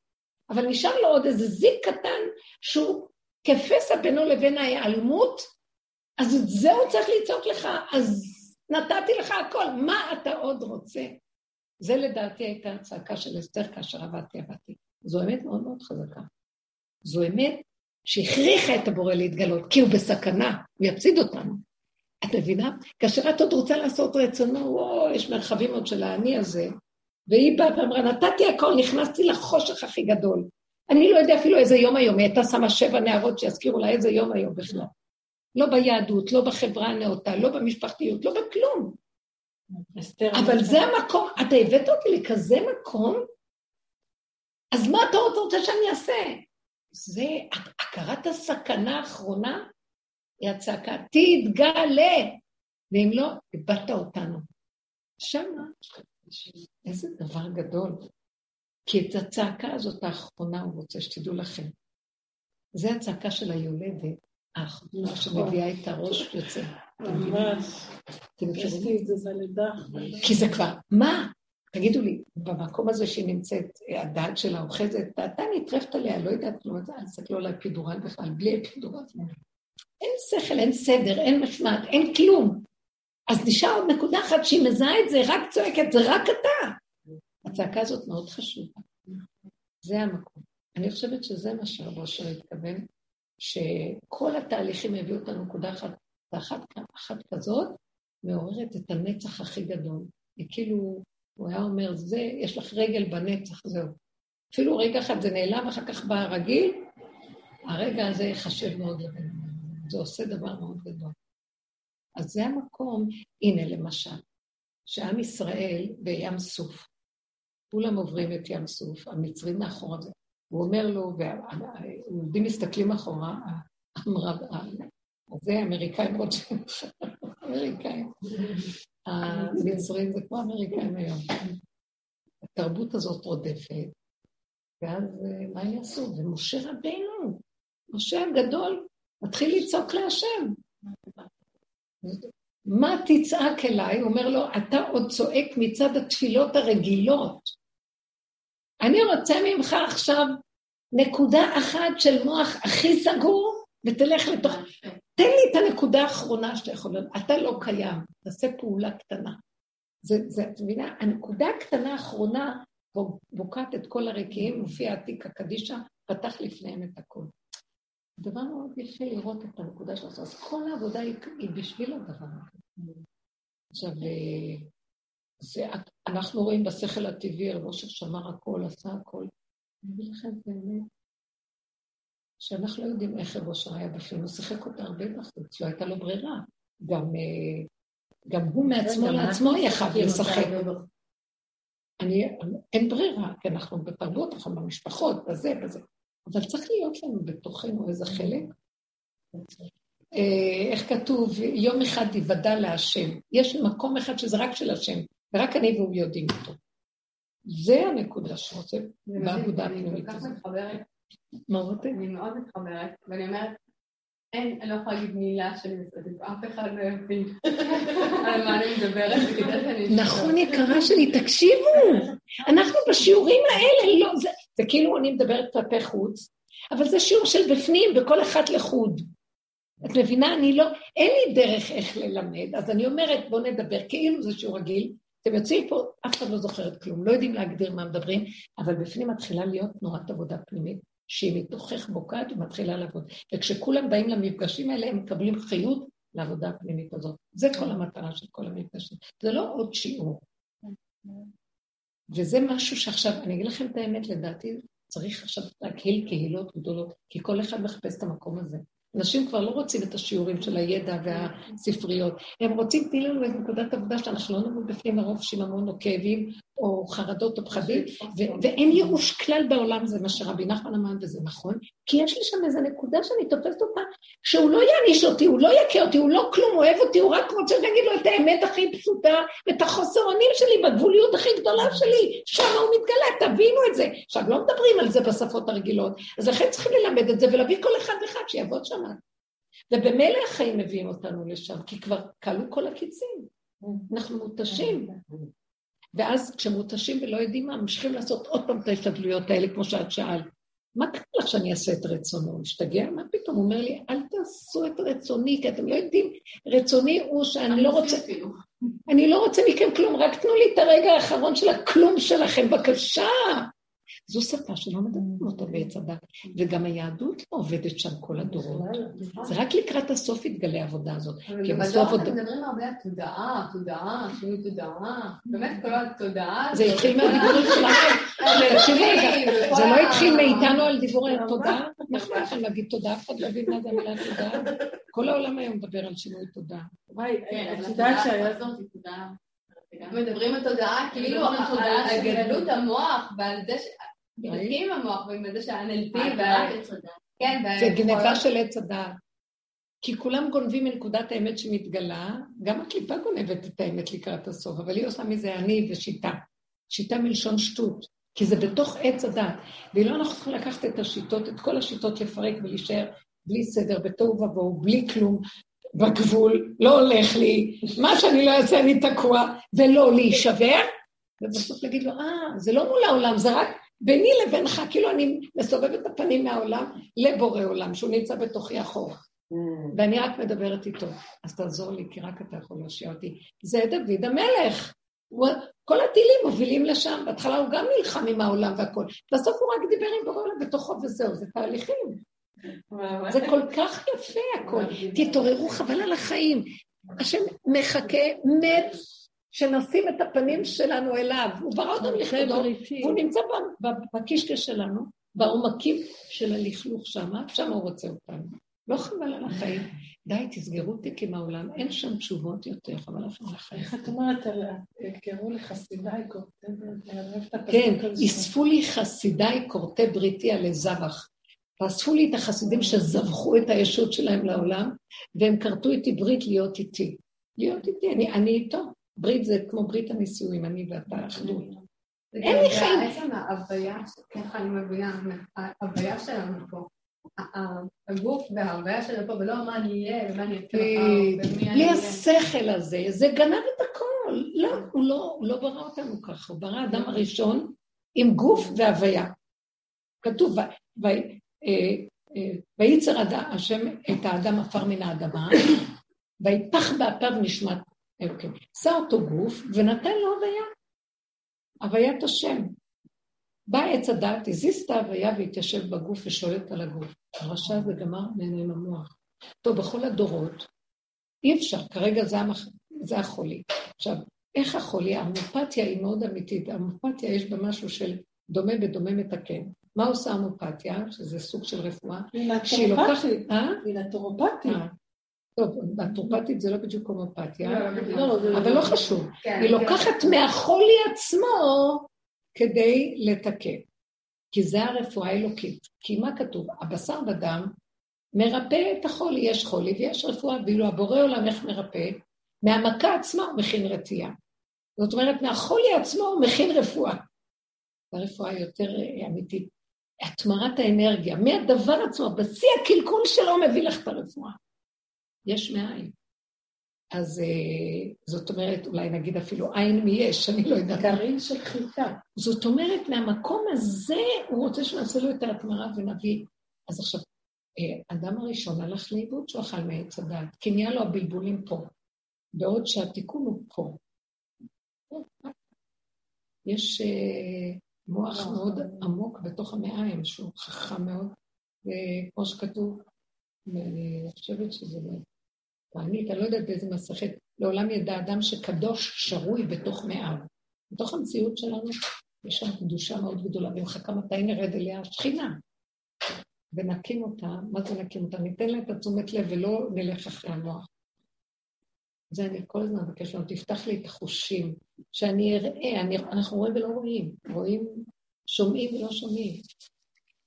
אבל נשאר לו עוד איזה זיק קטן שהוא כפסע בינו לבין ההיעלמות, אז את זה הוא צריך לצעוק לך, אז נתתי לך הכל, מה אתה עוד רוצה? זה לדעתי הייתה הצעקה של אסתר כאשר עבדתי עבדתי. זו אמת מאוד מאוד חזקה. זו אמת שהכריחה את הבורא להתגלות, כי הוא בסכנה, הוא יפסיד אותנו. את מבינה? כאשר את עוד רוצה לעשות רצונו, וואו, יש מרחבים עוד של האני הזה, והיא באה ואמרה, נתתי הכל, נכנסתי לחושך הכי גדול. אני לא יודע אפילו איזה יום היום, היא הייתה שמה שבע נערות שיזכירו לה איזה יום היום בכלל. לא ביהדות, לא בחברה הנאותה, לא במשפחתיות, לא בכלום. אבל זה המקום, אתה הבאת אותי לכזה מקום, אז מה אתה רוצה שאני אעשה? זה הכרת הסכנה האחרונה, היא הצעקה, תתגלה, ואם לא, איבדת אותנו. שמה, איזה דבר גדול. כי את הצעקה הזאת האחרונה הוא רוצה שתדעו לכם. זה הצעקה של היולדת, האחרונה שמביאה את הראש יוצא. ממש. את זה. כי זה כבר, מה? תגידו לי, במקום הזה שהיא נמצאת, הדעת שלה אוחזת, דעתה נטרפת עליה, לא יודעת, לא יודעת, תסתכלו על האפידורל בכלל, בלי אפידורל. אין שכל, אין סדר, אין משמעת, אין כלום. אז נשאר עוד נקודה אחת שהיא מזהה את זה, רק צועקת, זה רק אתה. הצעקה הזאת מאוד חשובה. זה המקום. אני חושבת שזה מה שרב אושר התכוון, שכל התהליכים הביאו אותנו נקודה אחת, ואחת אחת כזאת מעוררת את הנצח הכי גדול. וכאילו, הוא היה אומר, זה, יש לך רגל בנצח, זהו. אפילו רגע אחד זה נעלם, אחר כך בא הרגיל, הרגע הזה ייחשב מאוד לבן זה עושה דבר מאוד גדול. אז זה המקום, הנה למשל, שעם ישראל בים סוף, כולם עוברים את ים סוף, המצרים מאחורה, הוא אומר לו, והיהודים מסתכלים אחורה, זה אמריקאים רוצים, אמריקאים. המצרים זה כמו אמריקאים היום. התרבות הזאת רודפת, ואז מה הם יעשו? ומשה רבינו, משה הגדול, מתחיל לצעוק להשם. מה תצעק אליי? הוא אומר לו, אתה עוד צועק מצד התפילות הרגילות. אני רוצה ממך עכשיו נקודה אחת של מוח הכי סגור, ותלך לתוך... תן לי את הנקודה האחרונה שאתה יכול להיות. אתה לא קיים, תעשה פעולה קטנה. זה, זה, את מבינה? הנקודה הקטנה האחרונה בוקעת את כל הרקיעים, מופיע עתיק הקדישה, פתח לפניהם את הכול. דבר מאוד יפה לראות את הנקודה שלו. אז כל העבודה היא, היא בשביל הדבר הזה. עכשיו, אה, זה, אנחנו רואים בשכל הטבעי, רבו ששמר הכל, עשה הכל. אני אגיד לכם באמת, שאנחנו לא יודעים איך רבו היה בפנים, הוא שיחק אותה הרבה בחוץ, לא הייתה לו ברירה. גם, אה, גם הוא מעצמו לעצמו יחד לשחק. אני, אין ברירה, כי אנחנו בתרבות, אנחנו במשפחות, בזה, בזה. אבל צריך להיות לנו בתוכנו איזה חלק. אה, איך כתוב, יום אחד יוודע להשם. יש מקום אחד שזה רק של השם, ורק אני והוא יודעים אותו. זה הנקודה שרוצה בעבודה הפנימית הזאת. אמרתי? אני מאוד מתחברת, ואני אומרת, אין, אני לא יכולה להגיד מילה שאני מסתכלת, אף אחד לא יבין על מה אני מדברת, שאני... נכון, יקרה שלי, תקשיבו, אנחנו בשיעורים האלה, לא, זה, זה כאילו אני מדברת כלפי חוץ, אבל זה שיעור של בפנים, וכל אחת לחוד. את מבינה? אני לא, אין לי דרך איך ללמד, אז אני אומרת, בואו נדבר כאילו זה שיעור רגיל. אתם יוצאים פה, אף אחד לא זוכרת כלום, לא יודעים להגדיר מה מדברים, אבל בפנים מתחילה להיות תנועת עבודה פנימית, שהיא מתוכך בוקעת ומתחילה לעבוד. וכשכולם באים למפגשים האלה, הם מקבלים חיות לעבודה הפנימית הזאת. זה כל המטרה של כל המפגשים. זה לא עוד שיעור. וזה משהו שעכשיו, אני אגיד לכם את האמת, לדעתי, צריך עכשיו להקהיל קהילות גדולות, כי כל אחד מחפש את המקום הזה. אנשים כבר לא רוצים את השיעורים של הידע והספריות, הם רוצים, תני לנו איזה נקודת עבודה שאנחנו לא נמות בפנים הרוב שיממון או כאבים או חרדות או פחדים, ואין ייאוש כלל בעולם, זה מה שרבי נחמן אמר, וזה נכון, כי יש לי שם איזו נקודה שאני תופסת אותה, שהוא לא יעניש אותי, הוא לא יכה אותי, הוא לא כלום, אוהב אותי, הוא רק רוצה להגיד לו את האמת הכי פשוטה, ואת החוסר אונים שלי, בגבוליות הכי גדולה שלי, שם הוא מתגלה, תבינו את זה. עכשיו, לא מדברים על זה בשפות הרגילות, אז לכן צריכים ללמד את זה ולהביא כל אחד ואחד שיעבוד שם. ובמילא החיים מביאים אותנו לשם, כי כבר כלו כל הקיצים. אנחנו מותשים. ואז כשמותשים ולא יודעים מה, ממשיכים לעשות עוד פעם את ההשתדלויות האלה, כמו שאת שאלת. מה קרה לך שאני אעשה את רצונו? השתגע? מה פתאום? הוא אומר לי, אל תעשו את רצוני, כי אתם לא יודעים, רצוני הוא שאני לא רוצה... אני לא רוצה מכם כלום, רק תנו לי את הרגע האחרון של הכלום שלכם, בבקשה. זו שפה שלא מדברים אותה בעץ הדת, וגם היהדות לא עובדת שם כל הדורות. זה רק לקראת הסוף יתגלה העבודה הזאת. אבל בדור אתם מדברים הרבה על תודעה, תודעה, שינוי תודעה, באמת כל התודעה. זה התחיל מהדיבורים. תקשיבי רגע, זה לא התחיל מאיתנו על דיבורי התודעה? אנחנו לא יכולים להגיד תודה, אף אחד לא הבין מה זה המילה תודה. כל העולם היום מדבר על שינוי תודעה. וואי, כן, את יודעת שהיה... מדברים על תודעה, כאילו על גדלות המוח ועל זה ש... מתעסקים עם המוח ועם זה שה-NLP כן, זה גניבה של עץ הדעת. כי כולם גונבים מנקודת האמת שמתגלה, גם הקליפה גונבת את האמת לקראת הסוף, אבל היא עושה מזה אני ושיטה. שיטה מלשון שטות, כי זה בתוך עץ הדעת. ואילו אנחנו צריכים לקחת את השיטות, את כל השיטות לפרק ולהישאר בלי סדר, בתוהו ובוהו, בלי כלום, בגבול, לא הולך לי, מה שאני לא אעשה אני תקוע, ולא להישבר, ובסוף להגיד לו, אה, זה לא מול העולם, זה רק ביני לבינך, כאילו אני מסובבת את הפנים מהעולם לבורא עולם, שהוא נמצא בתוכי אחורה. Mm. ואני רק מדברת איתו, אז תעזור לי, כי רק אתה יכול להושיע אותי. זה דוד המלך. כל הטילים מובילים לשם, בהתחלה הוא גם נלחם עם העולם והכל, בסוף הוא רק דיבר עם בורא עולם בתוכו וזהו, זה תהליכים. זה כל כך יפה הכל. תתעוררו, חבל על החיים. השם מחכה, מת, שנשים את הפנים שלנו אליו. הוא ברא אותנו לכבודו, והוא נמצא בקישקע שלנו, בעומקים של הלכלוך שמה, שמה הוא רוצה אותנו. לא חבל על החיים. די, תסגרו תיקים מהעולם, אין שם תשובות יותר, חבל לכם על החיים. איך את אומרת, קראו לחסידיי קורטי כן, אספו לי חסידיי קורטי בריתי עלי זבח. ואספו לי את החסידים שזבחו את הישות שלהם לעולם, והם כרתו איתי ברית להיות איתי. להיות איתי, אני, אני איתו. ברית זה כמו ברית הנישואים, אני ואתה אחדות. אין לי חיים. עצם ההוויה, ככה אני מבינה, ההוויה שלנו פה. הגוף וההוויה שלנו פה, ולא מה אני אהיה ומה אני אעשה מחר, בלי השכל הזה, זה גנב את הכל. לא, הוא לא, הוא לא ברא אותנו ככה, הוא ברא אדם הראשון עם גוף והוויה. כתוב, וייצר השם את האדם עפר מן האדמה, ויפח באפיו נשמת אלוקים. עשה אותו גוף ונתן לו הוויה. הוויית השם. בא עץ הדת, הזיז את ההוויה והתיישב בגוף ושולט על הגוף. הרשע זה גמר עם המוח. טוב, בכל הדורות, אי אפשר, כרגע זה, המח... זה החולי. עכשיו, איך החולי? ההומופתיה היא מאוד אמיתית. ההומופתיה יש בה משהו של דומה בדומה מתקן. מה עושה המופתיה, שזה סוג של רפואה? היא נטורופתית. אה? היא נטורופתית. אה. טוב, הטרופתית זה לא בדיוק הומופתיה, לא, לא, אבל לא חשוב. כן, היא לוקחת מהחולי עצמו כדי לתקן. כי זה הרפואה האלוקית. כי מה כתוב? הבשר בדם מרפא את החולי, יש חולי ויש רפואה, ואילו הבורא עולם איך מרפא? מהמכה עצמה הוא מכין רתיעה. זאת אומרת, מהחולי עצמו הוא מכין רפואה. הרפואה יותר אמיתית. התמרת האנרגיה, מהדבר עצמו, בשיא הקלקול שלו מביא לך את הרפואה. יש מאין. אז אה, זאת אומרת, אולי נגיד אפילו עין מיש, אני לא יודעת. גרעין של חיטה. זאת אומרת, מהמקום הזה הוא רוצה שנעשה לו את ההתמרה ונביא. אז עכשיו, אה, אדם הראשון הלך לאיבוד שהוא אכל מעץ הדעת, כי נהיה לו הבלבולים פה, בעוד שהתיקון הוא פה. יש אה, מוח מאוד עמוק בתוך המעיים, שהוא חכם מאוד, וכמו שכתוב, ואני חושבת שזה תענית, אני לא יודעת באיזה מסכת, לעולם ידע אדם שקדוש שרוי בתוך מאיו. בתוך המציאות שלנו יש שם קדושה מאוד גדולה, ומחכה מתי נרד אליה השכינה. ונקים אותה, מה זה נקים אותה? ניתן לה את התשומת לב ולא נלך אחרי המוח. זה אני כל הזמן מבקש ממנו, תפתח לי את החושים, שאני אראה, אני, אנחנו רואים ולא רואים, רואים, שומעים ולא שומעים.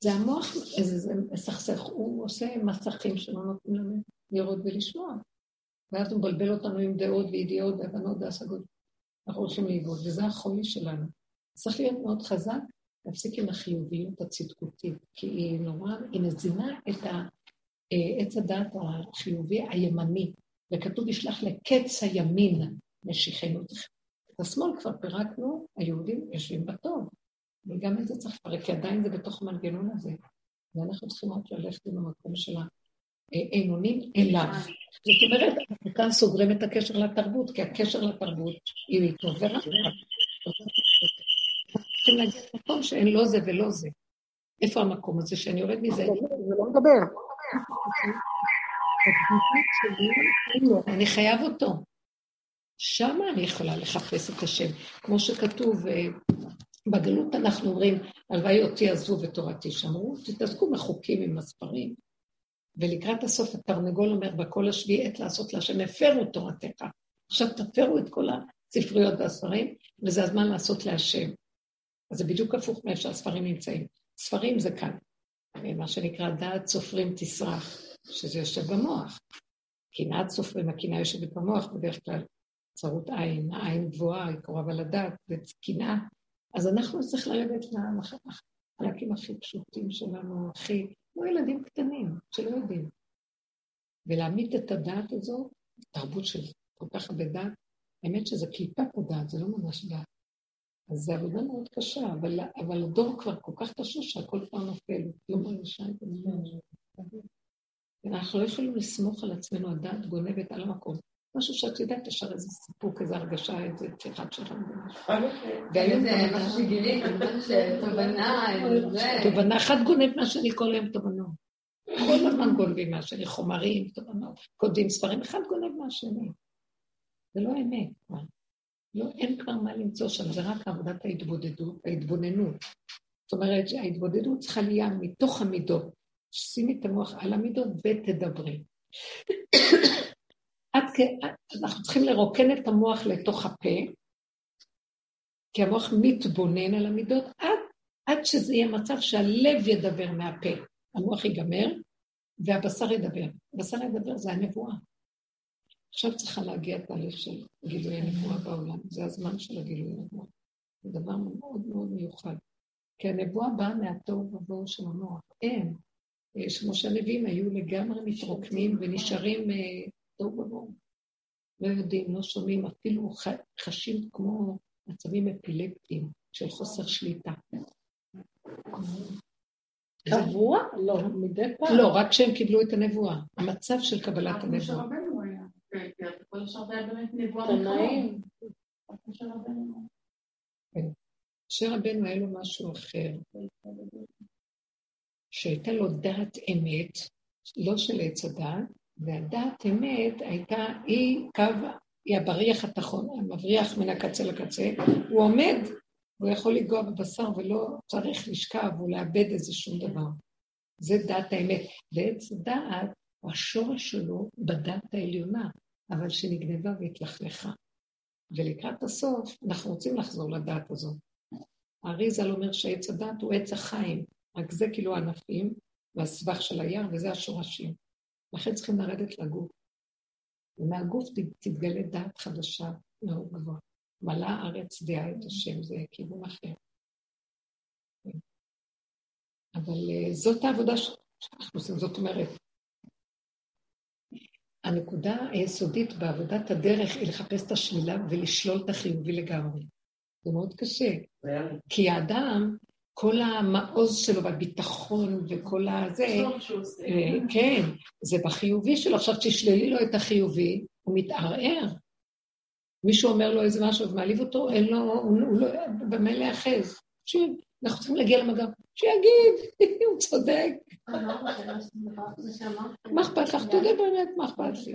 זה המוח, זה, זה מסכסך, הוא עושה מסכים שלא נותנים לנו לראות ולשמוע. ואז הוא מבלבל אותנו עם דעות וידיעות והבנות והשגות. אנחנו הולכים לאיבוד, וזה החולי שלנו. צריך להיות מאוד חזק, להפסיק עם החיוביות הצדקותית, כי היא נורא, היא מזינה את עץ הדת החיובי הימני, וכתוב ישלח לקץ הימין משיחנו. את השמאל כבר פירקנו, היהודים יושבים בטוב, וגם את זה צריך לפרק, כי עדיין זה בתוך המנגנון הזה. ואנחנו צריכים רק ללכת עם המקום של האמונים אליו. זאת אומרת, אנחנו כאן סוגרים את הקשר לתרבות, כי הקשר לתרבות היא איתו ורק. צריכים להגיע למקום שאין לא זה ולא זה. איפה המקום הזה שאני יורד מזה? זה לא מדבר. אני חייב אותו. שם אני יכולה לחפש את השם. כמו שכתוב, אה, בגלות אנחנו אומרים, הלוואי אותי עזבו ותורתי שמרו, תתעסקו בחוקים עם הספרים. ולקראת הסוף התרנגול אומר, בקול השביעי עת לעשות להשם, הפרו תורתך. עכשיו תפרו את כל הספריות והספרים, וזה הזמן לעשות להשם. אז זה בדיוק הפוך מאיפה שהספרים נמצאים. ספרים זה כאן. מה שנקרא דעת סופרים תסרח, שזה יושב במוח. קנאת סופרים, הקנאה יושבת במוח בדרך כלל. צרות עין, העין גבוהה, היא קרובה לדעת, וקנאה. אז אנחנו צריכים לרדת לחלקים הכי פשוטים שלנו, הכי כמו ילדים קטנים שלא יודעים. ולהעמיד את הדעת הזו, תרבות של כל כך הרבה דעת, האמת שזה קליפת הדעת, זה לא ממש דעת. אז זו עבודה מאוד קשה, אבל, אבל הדור כבר כל כך קשה שהכל כבר נופל, לא מרגישה את זה. אנחנו לא יכולים לסמוך על עצמנו, הדעת גונבת על המקום. משהו שאת יודעת, ישר איזה סיפוק, איזה הרגשה, איזה פתיחת שלנו. והיום זה משהו שגילית, שתובנה, תובנה, אחד גונב מה שאני כל היום תובנות. כל הזמן גונבים מהשני, חומרים, תובנות, כותבים ספרים, אחד גונב מהשני. זה לא אמת כבר. לא, אין כבר מה למצוא שם, זה רק עבודת ההתבודדות, ההתבוננות. זאת אומרת שההתבודדות צריכה להיות מתוך המידות. שימי את המוח על המידות ותדברי. כ... אנחנו צריכים לרוקן את המוח לתוך הפה, כי המוח מתבונן על המידות, עד, עד שזה יהיה מצב שהלב ידבר מהפה. המוח ייגמר והבשר ידבר. הבשר ידבר זה הנבואה. עכשיו צריכה להגיע תהליך של גילוי הנבואה בעולם. זה הזמן של הגילוי הנבואה. זה דבר מאוד מאוד מיוחד. כי הנבואה באה מהתוהו ובוהו של המוח. אין. כמו שהנביאים היו לגמרי מתרוקנים ונשארים אה, תוהו ובוהו. לא יודעים, לא שומעים, אפילו חשים כמו מצבים אפילפטיים של חוסר שליטה. קבוע? לא, מדי פעם. לא, רק כשהם קיבלו את הנבואה. המצב של קבלת הנבואה. משה רבנו היה לו משהו אחר, שהייתה לו דעת אמת, לא של עץ הדעת, והדעת אמת הייתה, היא קו, היא הבריח התחון, המבריח מן הקצה לקצה, הוא עומד, הוא יכול לנגוע בבשר ולא צריך לשכב או לאבד איזה שום דבר. זה דעת האמת. ועץ דעת, השורש שלו בדת העליונה, אבל שנגנבה והתלכלכה. ולקראת הסוף, אנחנו רוצים לחזור לדעת הזאת. האריזל אומר שעץ הדת הוא עץ החיים, רק זה כאילו הענפים והסבך של היער, וזה השורשים. לכן צריכים לרדת לגוף. ומהגוף תתגלה דעת חדשה מאוד גבוהה. מלאה הארץ דעה את השם, זה כיוון אחר. אבל uh, זאת העבודה שאנחנו עושים, זאת אומרת, הנקודה היסודית בעבודת הדרך היא לחפש את השלילה ולשלול את החיובי לגמרי. זה מאוד קשה. כי האדם, כל המעוז שלו והביטחון וכל הזה, אה, כן, זה בחיובי שלו. עכשיו תשללי לו את החיובי, הוא מתערער. מישהו אומר לו איזה משהו ומעליב אותו, אין לו, הוא, לא, במה להיאחז. תקשיב, אנחנו צריכים להגיע למגע, שיגיד, הוא צודק. מה אכפת לך? תודה באמת, מה אכפת לי?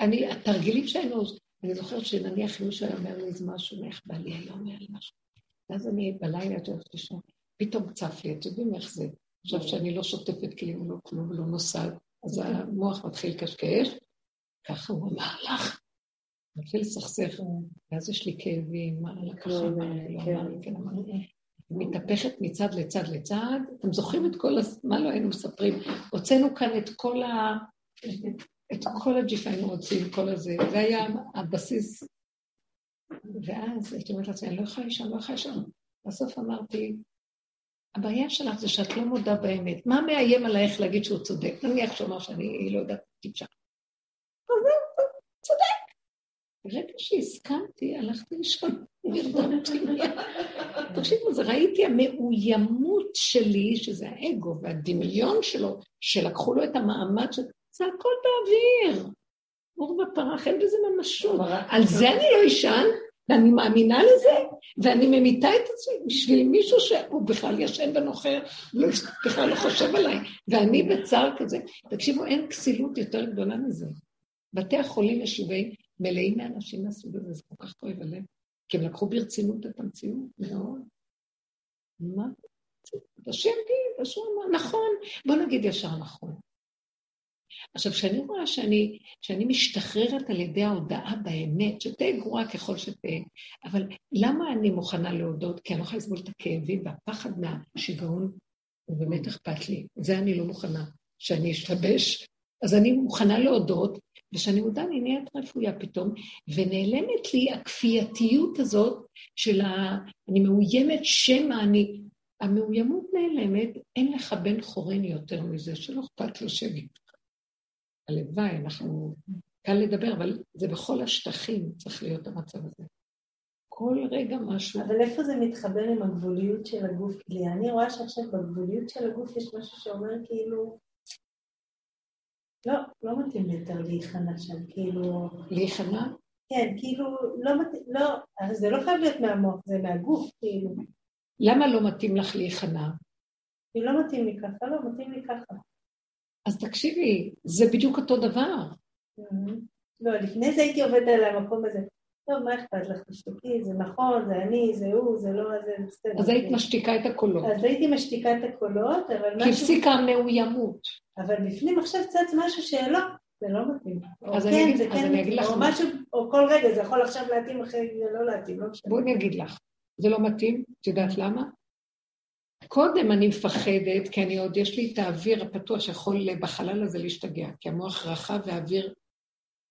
אני, התרגילים שהיינו, אני זוכרת שנניח מישהו היה אומר לי איזה משהו, איך בא לי היה אומר לי משהו. ואז אני בלילה, את יודעת, לישון, פתאום צף לי, אתם יודעים איך זה? עכשיו שאני לא שוטפת כלים, לא כלום, לא נוסעת, אז המוח מתחיל לקשקש, ככה הוא אמר לך. מתחיל לסכסך, ואז יש לי כאבים, מה לקחה, מה לא כן. אמר לי, כן אמר לי. מתהפכת מצד לצד לצד. אתם זוכרים את כל, מה לא היינו מספרים? הוצאנו כאן את כל ה... את כל הג'יפה היינו רוצים, כל הזה. זה היה הבסיס. ואז הייתי אומרת לעצמי, אני לא יכולה לישון, לא יכולה לישון. בסוף אמרתי, הבעיה שלך זה שאת לא מודה באמת. מה מאיים עלייך להגיד שהוא צודק? נניח שהוא אמר שאני לא יודעת טיפשה. צודק. ברגע שהסכמתי, הלכתי לישון. תקשיבו, זה ראיתי המאוימות שלי, שזה האגו והדמיון שלו, שלקחו לו את המעמד של... זה הכל באוויר. אור בפרח, אין בזה ממשות. על זה אני לא אשן, ואני מאמינה לזה, ואני ממיתה את עצמי בשביל מישהו שהוא בכלל ישן ונוחר, בכלל לא חושב עליי, ואני בצער כזה. תקשיבו, אין כסילות יותר גדולה מזה. בתי החולים ישובי מלאים מאנשים מהסוג הזה, זה כל כך כואב הלב. כי הם לקחו ברצינות את המציאות מאוד. מה? השם גיל, אמר, נכון, בוא נגיד ישר נכון. עכשיו, כשאני רואה שאני, שאני משתחררת על ידי ההודעה באמת, שתהיה גרועה ככל שתהיה, אבל למה אני מוכנה להודות? כי אני לא יכולה לסבול את הכאבים והפחד מהשיגעון, הוא באמת אכפת לי. זה אני לא מוכנה, שאני אשתבש. אז אני מוכנה להודות, וכשאני מודה אני נהיית רפויה פתאום, ונעלמת לי הכפייתיות הזאת של ה... אני מאוימת שמא אני... המאוימות נעלמת, אין לך בן חורין יותר מזה, שלא אכפת לו שיגיד. הלוואי, אנחנו... קל לדבר, אבל זה בכל השטחים צריך להיות המצב הזה. כל רגע משהו. אבל איפה זה מתחבר עם הגבוליות של הגוף? כי אני רואה שעכשיו בגבוליות של הגוף יש משהו שאומר כאילו, לא, לא מתאים לי יותר להיכנע שם, כאילו... להיכנע? כן, כאילו, לא מתאים, לא, זה לא חייב להיות מהמוח, זה מהגוף, כאילו. למה לא מתאים לך להיכנע? כי לא מתאים לי ככה, לא, מתאים לי ככה. אז תקשיבי, זה בדיוק אותו דבר. לא, לפני זה הייתי עובדת על המקום הזה. טוב, מה אכפת לך? תשתקי, זה נכון, זה אני, זה הוא, זה לא, זה בסדר. אז היית משתיקה את הקולות. אז הייתי משתיקה את הקולות, אבל משהו... כי הפסיקה המאוימות. אבל בפנים עכשיו צץ משהו שלא, זה לא מתאים. אז אני כן, אגיד, אגיד לך... או משהו, או כל רגע, זה יכול עכשיו להתאים אחרי זה לא להתאים, לא משנה. בואי אני אגיד לך, זה לא מתאים, את יודעת למה? קודם אני מפחדת, כי אני עוד, יש לי את האוויר הפתוח שיכול בחלל הזה להשתגע, כי המוח רחב והאוויר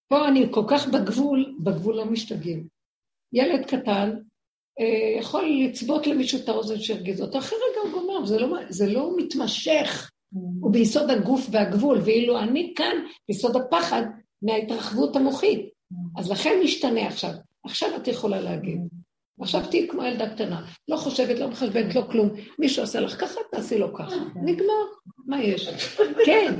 פה אני כל כך בגבול, בגבול לא משתגעים. ילד קטן אה, יכול לצבות למישהו את האוזן שירגיז אותו, אחרי רגע הוא גומר, זה לא, זה לא מתמשך, mm. הוא ביסוד הגוף והגבול, ואילו אני כאן ביסוד הפחד מההתרחבות המוחית. Mm. אז לכן משתנה עכשיו. עכשיו את יכולה להגיד. עכשיו תהיי כמו ילדה קטנה, לא חושבת, לא מחשבת, לא כלום. מישהו עשה לך ככה, תעשי לו ככה. נגמר, מה יש? כן,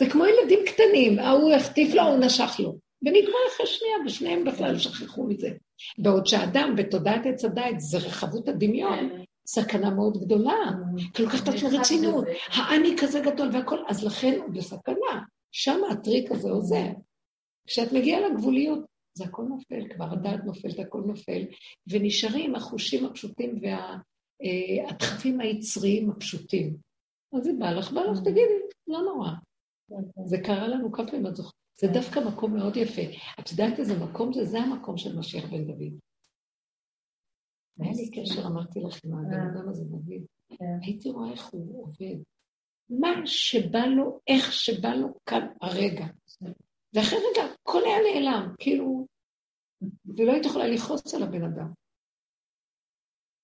זה כמו ילדים קטנים, ההוא החטיף לו, הוא נשך לו. ונגמר אחרי שנייה, ושניהם בכלל שכחו מזה. בעוד שאדם בתודעת עץ הדעת זה רחבות הדמיון, סכנה מאוד גדולה, כי לוקח את עצמו רצינות, האני כזה גדול והכל, אז לכן הוא בסכנה. שם הטריק הזה עוזר. כשאת מגיעה לגבוליות, זה הכל נופל, כבר הדעת נופלת, הכל נופל, ונשארים החושים הפשוטים והדחפים אה, היצריים הפשוטים. אז זה בא לך, בא לך, תגידי, לא נורא. זה קרה לנו כמה פעמים, את זוכרת? זה דווקא מקום מאוד יפה. את יודעת איזה מקום זה? זה המקום של משיח בן דוד. היה לי קשר, אמרתי לך, עם הבן אה. אדם הזה, דוד. כן. הייתי רואה איך הוא עובד. מה שבא לו, איך שבא לו כאן הרגע. ואחרי רגע, הכל היה נעלם, כאילו, ולא היית יכולה לכעוס על הבן אדם.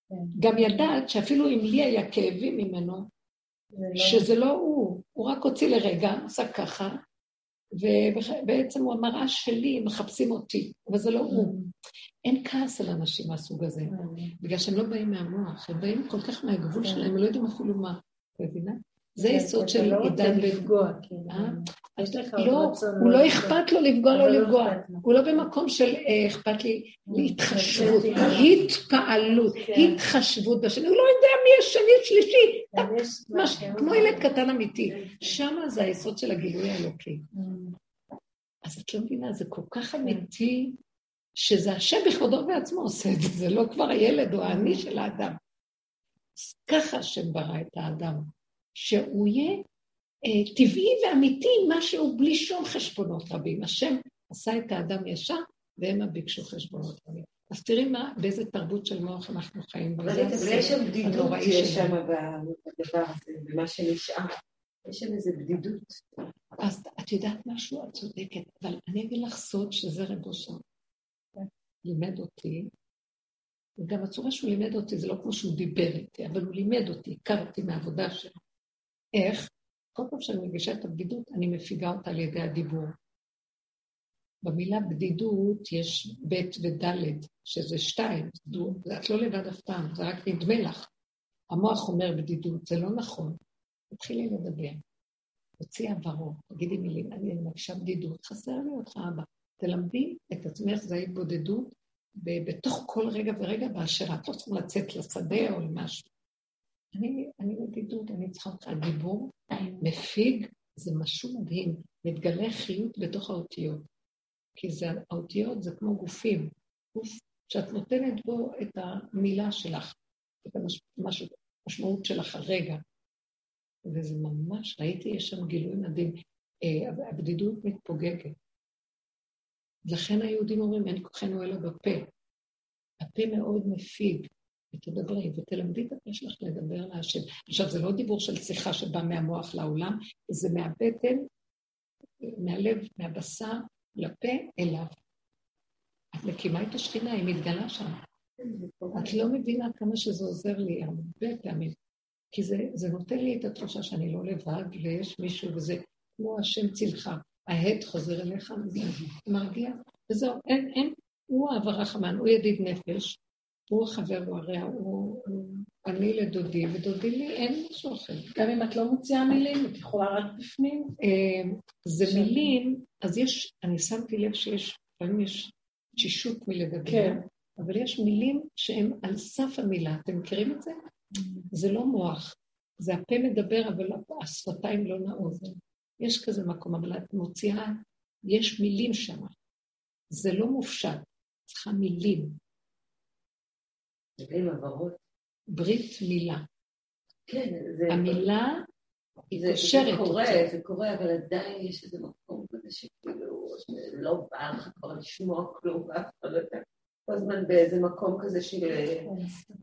כן. גם ידעת שאפילו אם לי היה כאבים ממנו, לא- שזה לא הוא, הוא רק הוציא לרגע, עשה ככה, ובעצם הוא המראה שלי, מחפשים אותי, אבל זה לא הוא. אין כעס על אנשים מהסוג הזה, בגלל שהם לא באים מהמוח, הם באים כל כך מהגבול שלהם, הם לא יודעים אפילו מה, את מבינה? זה כן, יסוד של לא עידן בן... לא, הוא לא. אכפת לו לפגוע, לא לא לפגוע. הוא לא במקום של אה, אכפת לי להתחשבות, כן. התפעלות, כן. התחשבות בשני. הוא לא יודע מי השני שלישי. כמו ילד קטן אמיתי. שם זה היסוד של הגילוי האלוקי. אז את לא מבינה, זה כל כך אמיתי, שזה השם בכבודו ובעצמו עושה את זה, זה לא כבר הילד או האני של האדם. ככה השם ברא את האדם, שהוא יהיה טבעי ואמיתי, משהו בלי שום חשבונות רבים. השם עשה את האדם ישר, והם ביקשו חשבונות רבים. אז תראי מה, באיזה תרבות של מוח אנחנו חיים. אבל יש שם בדידות שיש. שם בדבר הזה, במה שנשאר. יש שם איזו בדידות. אז את יודעת משהו? את צודקת, אבל אני אגיד לך סוד שזה רב אושר. לימד אותי, וגם הצורה שהוא לימד אותי זה לא כמו שהוא דיבר איתי, אבל הוא לימד אותי, הכרתי מהעבודה שלו. איך? כל פעם שאני מגישה את הבדידות, אני מפיגה אותה על ידי הדיבור. במילה בדידות יש ב' וד', שזה שתיים, את לא לבד אף פעם, זה רק נדמה לך. המוח אומר בדידות, זה לא נכון. תתחילי לדבר. תוציאי עברו, תגידי מילים, אני מרגישה בדידות, חסר לי אותך אבא. תלמדי את עצמך, זה ההתבודדות, בתוך כל רגע ורגע באשר את לא צריכה לצאת לשדה או למשהו. אני, אני בדידות, אני צריכה אותך. הדיבור מפיג, זה משהו מדהים, מתגלה חיות בתוך האותיות. כי זה, האותיות זה כמו גופים, גוף שאת נותנת בו את המילה שלך, את המש, מש, המשמעות שלך הרגע. וזה ממש, ראיתי, יש שם גילוי מדהים. אה, הבדידות מתפוגגת. לכן היהודים אומרים, אין כוחנו אלא בפה. הפה מאוד מפיג, ותדברי, ותלמדי את הפה שלך לדבר להשם. עכשיו, זה לא דיבור של שיחה שבא מהמוח לעולם, זה מהבטן, מהלב, מהבשר, לפה, אליו. את מקימה את השכינה, היא מתגלה שם. את לא מבינה כמה שזה עוזר לי הרבה פעמים. כי זה, זה נותן לי את התחושה שאני לא לבד, ויש מישהו, וזה כמו השם צילך. ההד חוזר אליך, וזה מרגיע. וזהו, אין, אין, הוא האב הרחמן, הוא ידיד נפש, הוא החבר, הוא הרע, הוא, אני לדודי, ודודי לי אין משהו אחר. גם אם את לא מוציאה מילים, את יכולה רק בפנים. אה, זה. מילים, אז יש, אני שמתי לב שיש, לפעמים יש תשישות מלדבר, כן. אבל יש מילים שהן על סף המילה, אתם מכירים את זה? זה לא מוח, זה הפה מדבר, אבל השפתיים לא נעות. יש כזה מקום, אבל את מוציאה, יש מילים שם. זה לא מופשט, צריכה מילים. ברית מילה. כן, זה... המילה היא זה, זה קושרת קורה, אותי. זה קורה, אבל עדיין יש איזה מקום כזה שכאילו, לא בא לך כבר לשמוע כלום, ואף אחד לא יודע. כל הזמן באיזה מקום כזה של אה,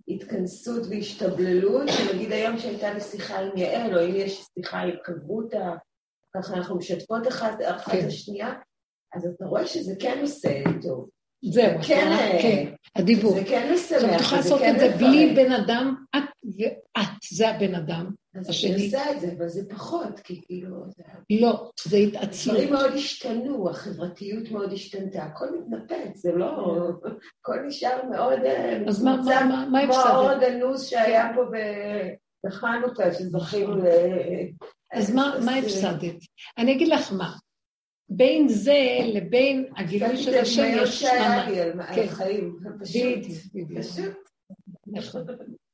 התכנסות והשתבללות, שנגיד היום שהייתה לי שיחה עם יעל, או אם יש שיחה עם חברותה, ככה אנחנו משתפות אחת, אחת כן. השנייה, אז אתה רואה שזה כן עושה טוב. זהו, כן? אה, כן, הדיבור. זה כן משמח, עכשיו, את יכולה לעשות כן את זה בלי. בן אדם, את ואת, זה הבן אדם. אז השני. אני עושה את זה, אבל זה פחות, כי כאילו, לא, זה התעצלות. דברים מאוד השתנו, החברתיות מאוד השתנתה, הכל מתנפץ, זה לא... הכל נשאר מאוד אה, אז מה- מה- מה כמו הפסדת? האור הגנוז שהיה פה ב- בחנוכה, שזכינו ל... אז מה מה הפסדת? אני אגיד לך מה. בין זה לבין הגילוי של השם יש על כן. פשוט, נכון.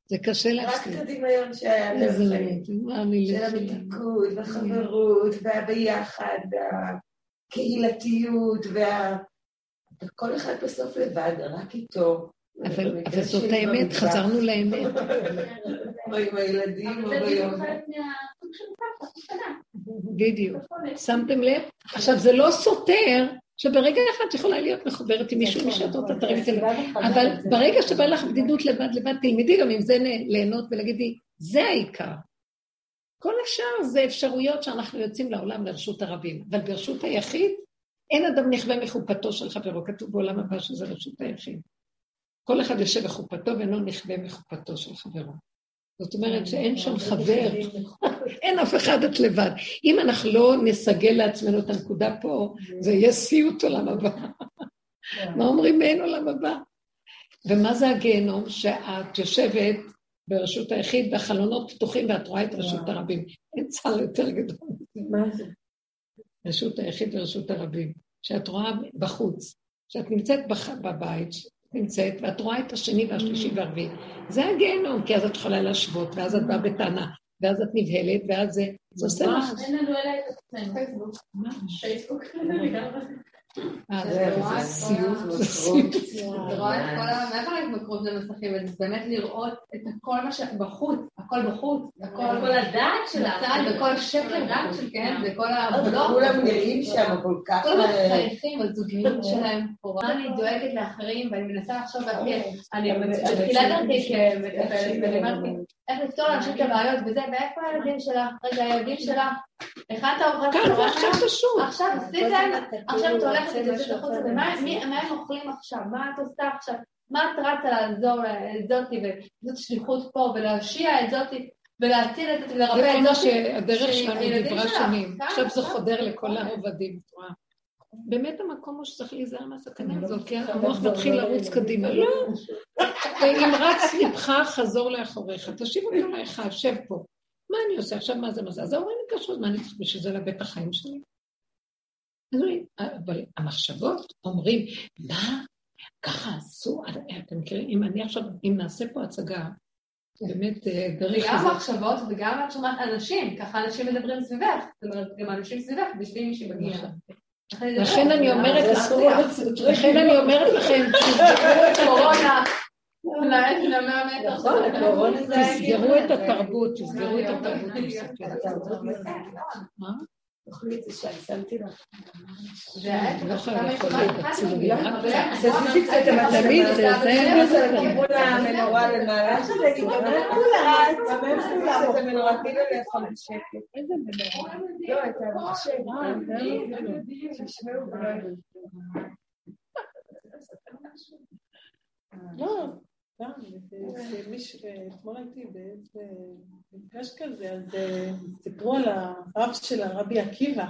זה קשה רק להפסיד. את הדמיון שהיה לי על איזה החיים. באמת, מה אני של. המתיקות והחברות והביחד והקהילתיות וה... כל אחד בסוף לבד, רק איתו. אבל זאת שלי האמת, חזרנו לאמת. או עם הילדים או ביום. בדיוק. שמתם לב? עכשיו, זה לא סותר שברגע אחד את יכולה להיות מחוברת עם מישהו כן, משעתו נכון, את לחבר אבל. ברגע שבא לך בדידות לבד לבד, תלמדי גם עם זה ליהנות ולהגידי, זה העיקר. כל השאר זה אפשרויות שאנחנו יוצאים לעולם לרשות הרבים, אבל ברשות היחיד, אין אדם נכווה מחופתו של חברו, כתוב בעולם הבא שזה רשות היחיד. כל אחד יושב בחופתו ואינו נכווה מחופתו של חברו. זאת אומרת שאין שם חבר, אין אף אחד, את לבד. אם אנחנו לא נסגל לעצמנו את הנקודה פה, זה יהיה סיוט עולם הבא. מה אומרים אין עולם הבא? ומה זה הגיהנום? שאת יושבת ברשות היחיד והחלונות פתוחים ואת רואה את רשות הרבים. אין צער יותר גדול. מה זה? רשות היחיד ורשות הרבים. שאת רואה בחוץ, שאת נמצאת בח... בבית, נמצאת, ואת רואה את השני והשלישי והרביעי. זה הגיהנום, כי אז את יכולה להשוות, ואז את באה בטענה, ואז את נבהלת, ואז זה... זה עושה לך... אין לנו אלא את עצמנו. פייסבוק. פייסבוק. אה, רואה את כל ה... מעבר להתמכרות למסכים, זה באמת לראות את כל מה שבחוץ, הכל בחוץ, הכל הדעת שלה, בצד, וכל שקר בחוץ, כן, וכל הבלוק. כולם נראים שם כל כך... כולם מחייכים, הזוגיות שלהם. פה. אני דואגת לאחרים, ואני מנסה לחשוב אני בתחילת דרכי כמטפלת, ואני אומרת, איך לפתור לאנשים את הבעיות וזה, ואיפה הילדים שלך? רגע, הילדים שלך, הכנת ארוחת כאן ועכשיו פשוט. עכשיו עשית להם, עכשיו את הולכת זה החוצה, ומה מה הם אוכלים עכשיו? מה את עושה עכשיו? מה את רצה לעזור לזאתי, וזאת שליחות פה, ולהושיע את זאתי, ולהציל את זה ולרפא כל את מה זאתי. שהדרך שהיא שלנו הילדים דיברה שלך, שנים. כן, עכשיו זה נכון. חודר לכל העובדים, את רואה. באמת המקום הוא שצריך להיזהר מהסכנה הזאת, כי המוח מתחיל לרוץ קדימה. לא. ואם רץ ליבך, חזור לאחוריך. תושיב אותו לאחד, שב פה. מה אני עושה עכשיו? מה זה מה זה? אז ההורים יקשרו, מה אני צריך בשביל זה לבית החיים שלי? אבל המחשבות אומרים, מה? ככה עשו? אתם מכירים, אם אני עכשיו, אם נעשה פה הצגה, באמת אה, דרך וגם כזאת, מחשבות וגם את שומעת אנשים, ככה אנשים מדברים סביבך, זאת אומרת, גם אנשים סביבך, בשביל מי שמגיע. לכן אני אומרת. לכן אני אומרת לכם, תסגרו את קורונה, נכון, תסגרו את התרבות, תסגרו את התרבות? תאכלי את זה שם, שמתי לך. לא הצילומים, רק קצת. את תמיד זה- זה- זה לכיוון המנורה למעלה. איזה מנורה? לא, את המחשב. שישמעו. לא, מישהו, אתמול הייתי באיזה מפגש כזה, אז אה, סיפרו על הרב של הרבי עקיבא,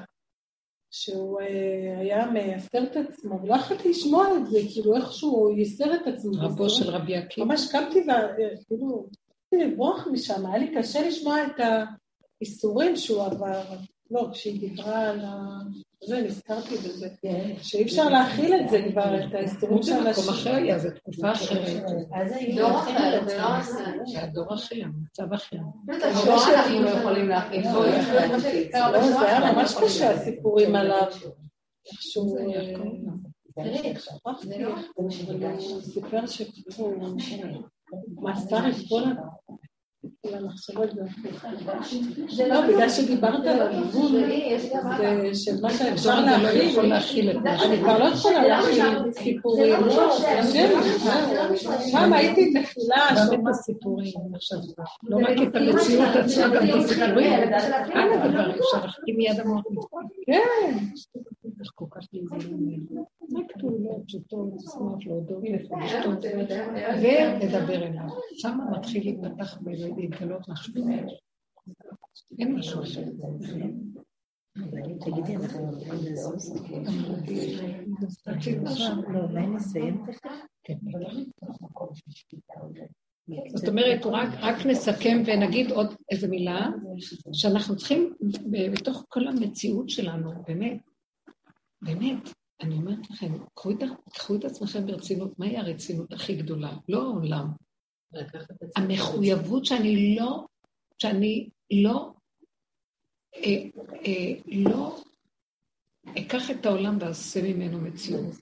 שהוא אה, היה מייסר את עצמו, ולא יכולתי לשמוע את זה, כאילו איכשהו הוא ייסר את עצמו. רבו של רבי עקיבא. ממש קמתי וכאילו, רציתי לברוח משם, היה לי קשה לשמוע את האיסורים שהוא עבר. לא, כשהיא דיברה על ה... זה, נזכרתי בזה. שאי אפשר להכיל את זה כבר, את האיסורים של זה מקום. אחר זו תקופה אחרת. דור אחר, זה לא זה. זה הדור אחר, מצב אחר. השואה אנחנו לא יכולים להכין. לא, זה היה ממש קשה, הסיפורים עליו. איכשהו... אה, זה לא- הוא סיפר שכאילו... מאסר את כל ה- כל המחשבות זה לא, בגלל שדיברת על הגבול, זה של מה שאפשר לא להכיל. להכיל אני כבר לא יכולה להכיל סיפורים. פעם הייתי מכילה, גם את הסיפורים, עכשיו, לא רק את המציאות עצמה, גם את הסיפורים. כאן הדבר אפשר להחכים מיד המוח. כן, איך כל כך נזילים. רק פעולות פשוטות, לשמוח, להודות, לפגשתות, ולדבר אליו. שם מתחיל להיפתח ולהתגלות משהו. אין משהו אחר. תגידי, אנחנו יכולים לזוז? לא, אולי נסיים? כן, זאת אומרת, רק, רק נסכם ונגיד עוד איזה מילה, שאנחנו צריכים, בתוך כל המציאות שלנו, באמת, באמת, אני אומרת לכם, קחו את, קחו את עצמכם ברצינות, מהי הרצינות הכי גדולה? לא העולם. המחויבות שאני לא, שאני לא, אה, אה, לא אקח את העולם ואעשה ממנו מציאות.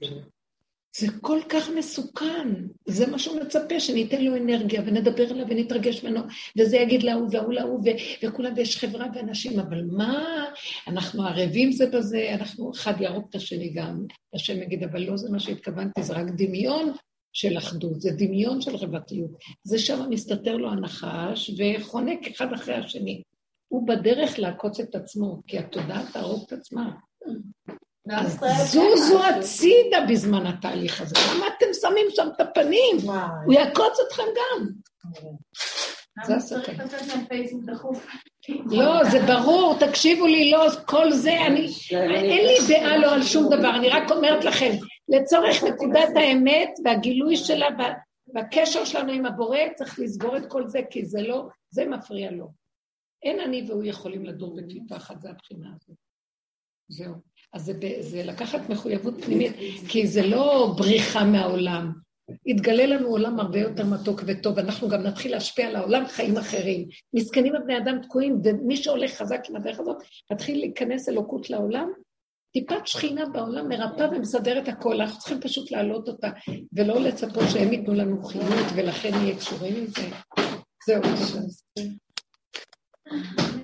זה כל כך מסוכן, זה מה שהוא מצפה, שניתן לו אנרגיה ונדבר אליו ונתרגש ממנו, וזה יגיד להוא וההוא להוא, ו- וכולם, ויש חברה ואנשים, אבל מה, אנחנו ערבים זה בזה, אנחנו אחד יהרוג את השני גם, השם יגיד, אבל לא זה מה שהתכוונתי, זה רק דמיון של אחדות, זה דמיון של חברתיות. זה שם מסתתר לו הנחש וחונק אחד אחרי השני. הוא בדרך לעקוץ את עצמו, כי התודעה תהרוג את עצמה. אז זוזו הצידה בזמן התהליך הזה. למה אתם שמים שם את הפנים? הוא יעקוץ אתכם גם. זה הסכם. לא, זה ברור, תקשיבו לי, לא, כל זה, אני, אין לי דעה לא על שום דבר, אני רק אומרת לכם, לצורך נקודת האמת והגילוי שלה והקשר שלנו עם הבורא, צריך לסגור את כל זה, כי זה לא, זה מפריע לו. אין אני והוא יכולים לדור בקליפה אחת, זה הבחינה הזאת. זהו. אז זה, זה לקחת מחויבות פנימית, כי זה לא בריחה מהעולם. יתגלה לנו עולם הרבה יותר מתוק וטוב, אנחנו גם נתחיל להשפיע על העולם חיים אחרים. מסכנים הבני אדם תקועים, ומי שהולך חזק עם הדרך הזאת, מתחיל להיכנס אלוקות לעולם. טיפת שכינה בעולם מרפאה ומסדרת הכל, אנחנו צריכים פשוט להעלות אותה, ולא לצפות שהם ייתנו לנו חיות, ולכן נהיה קשורים עם זה. זהו.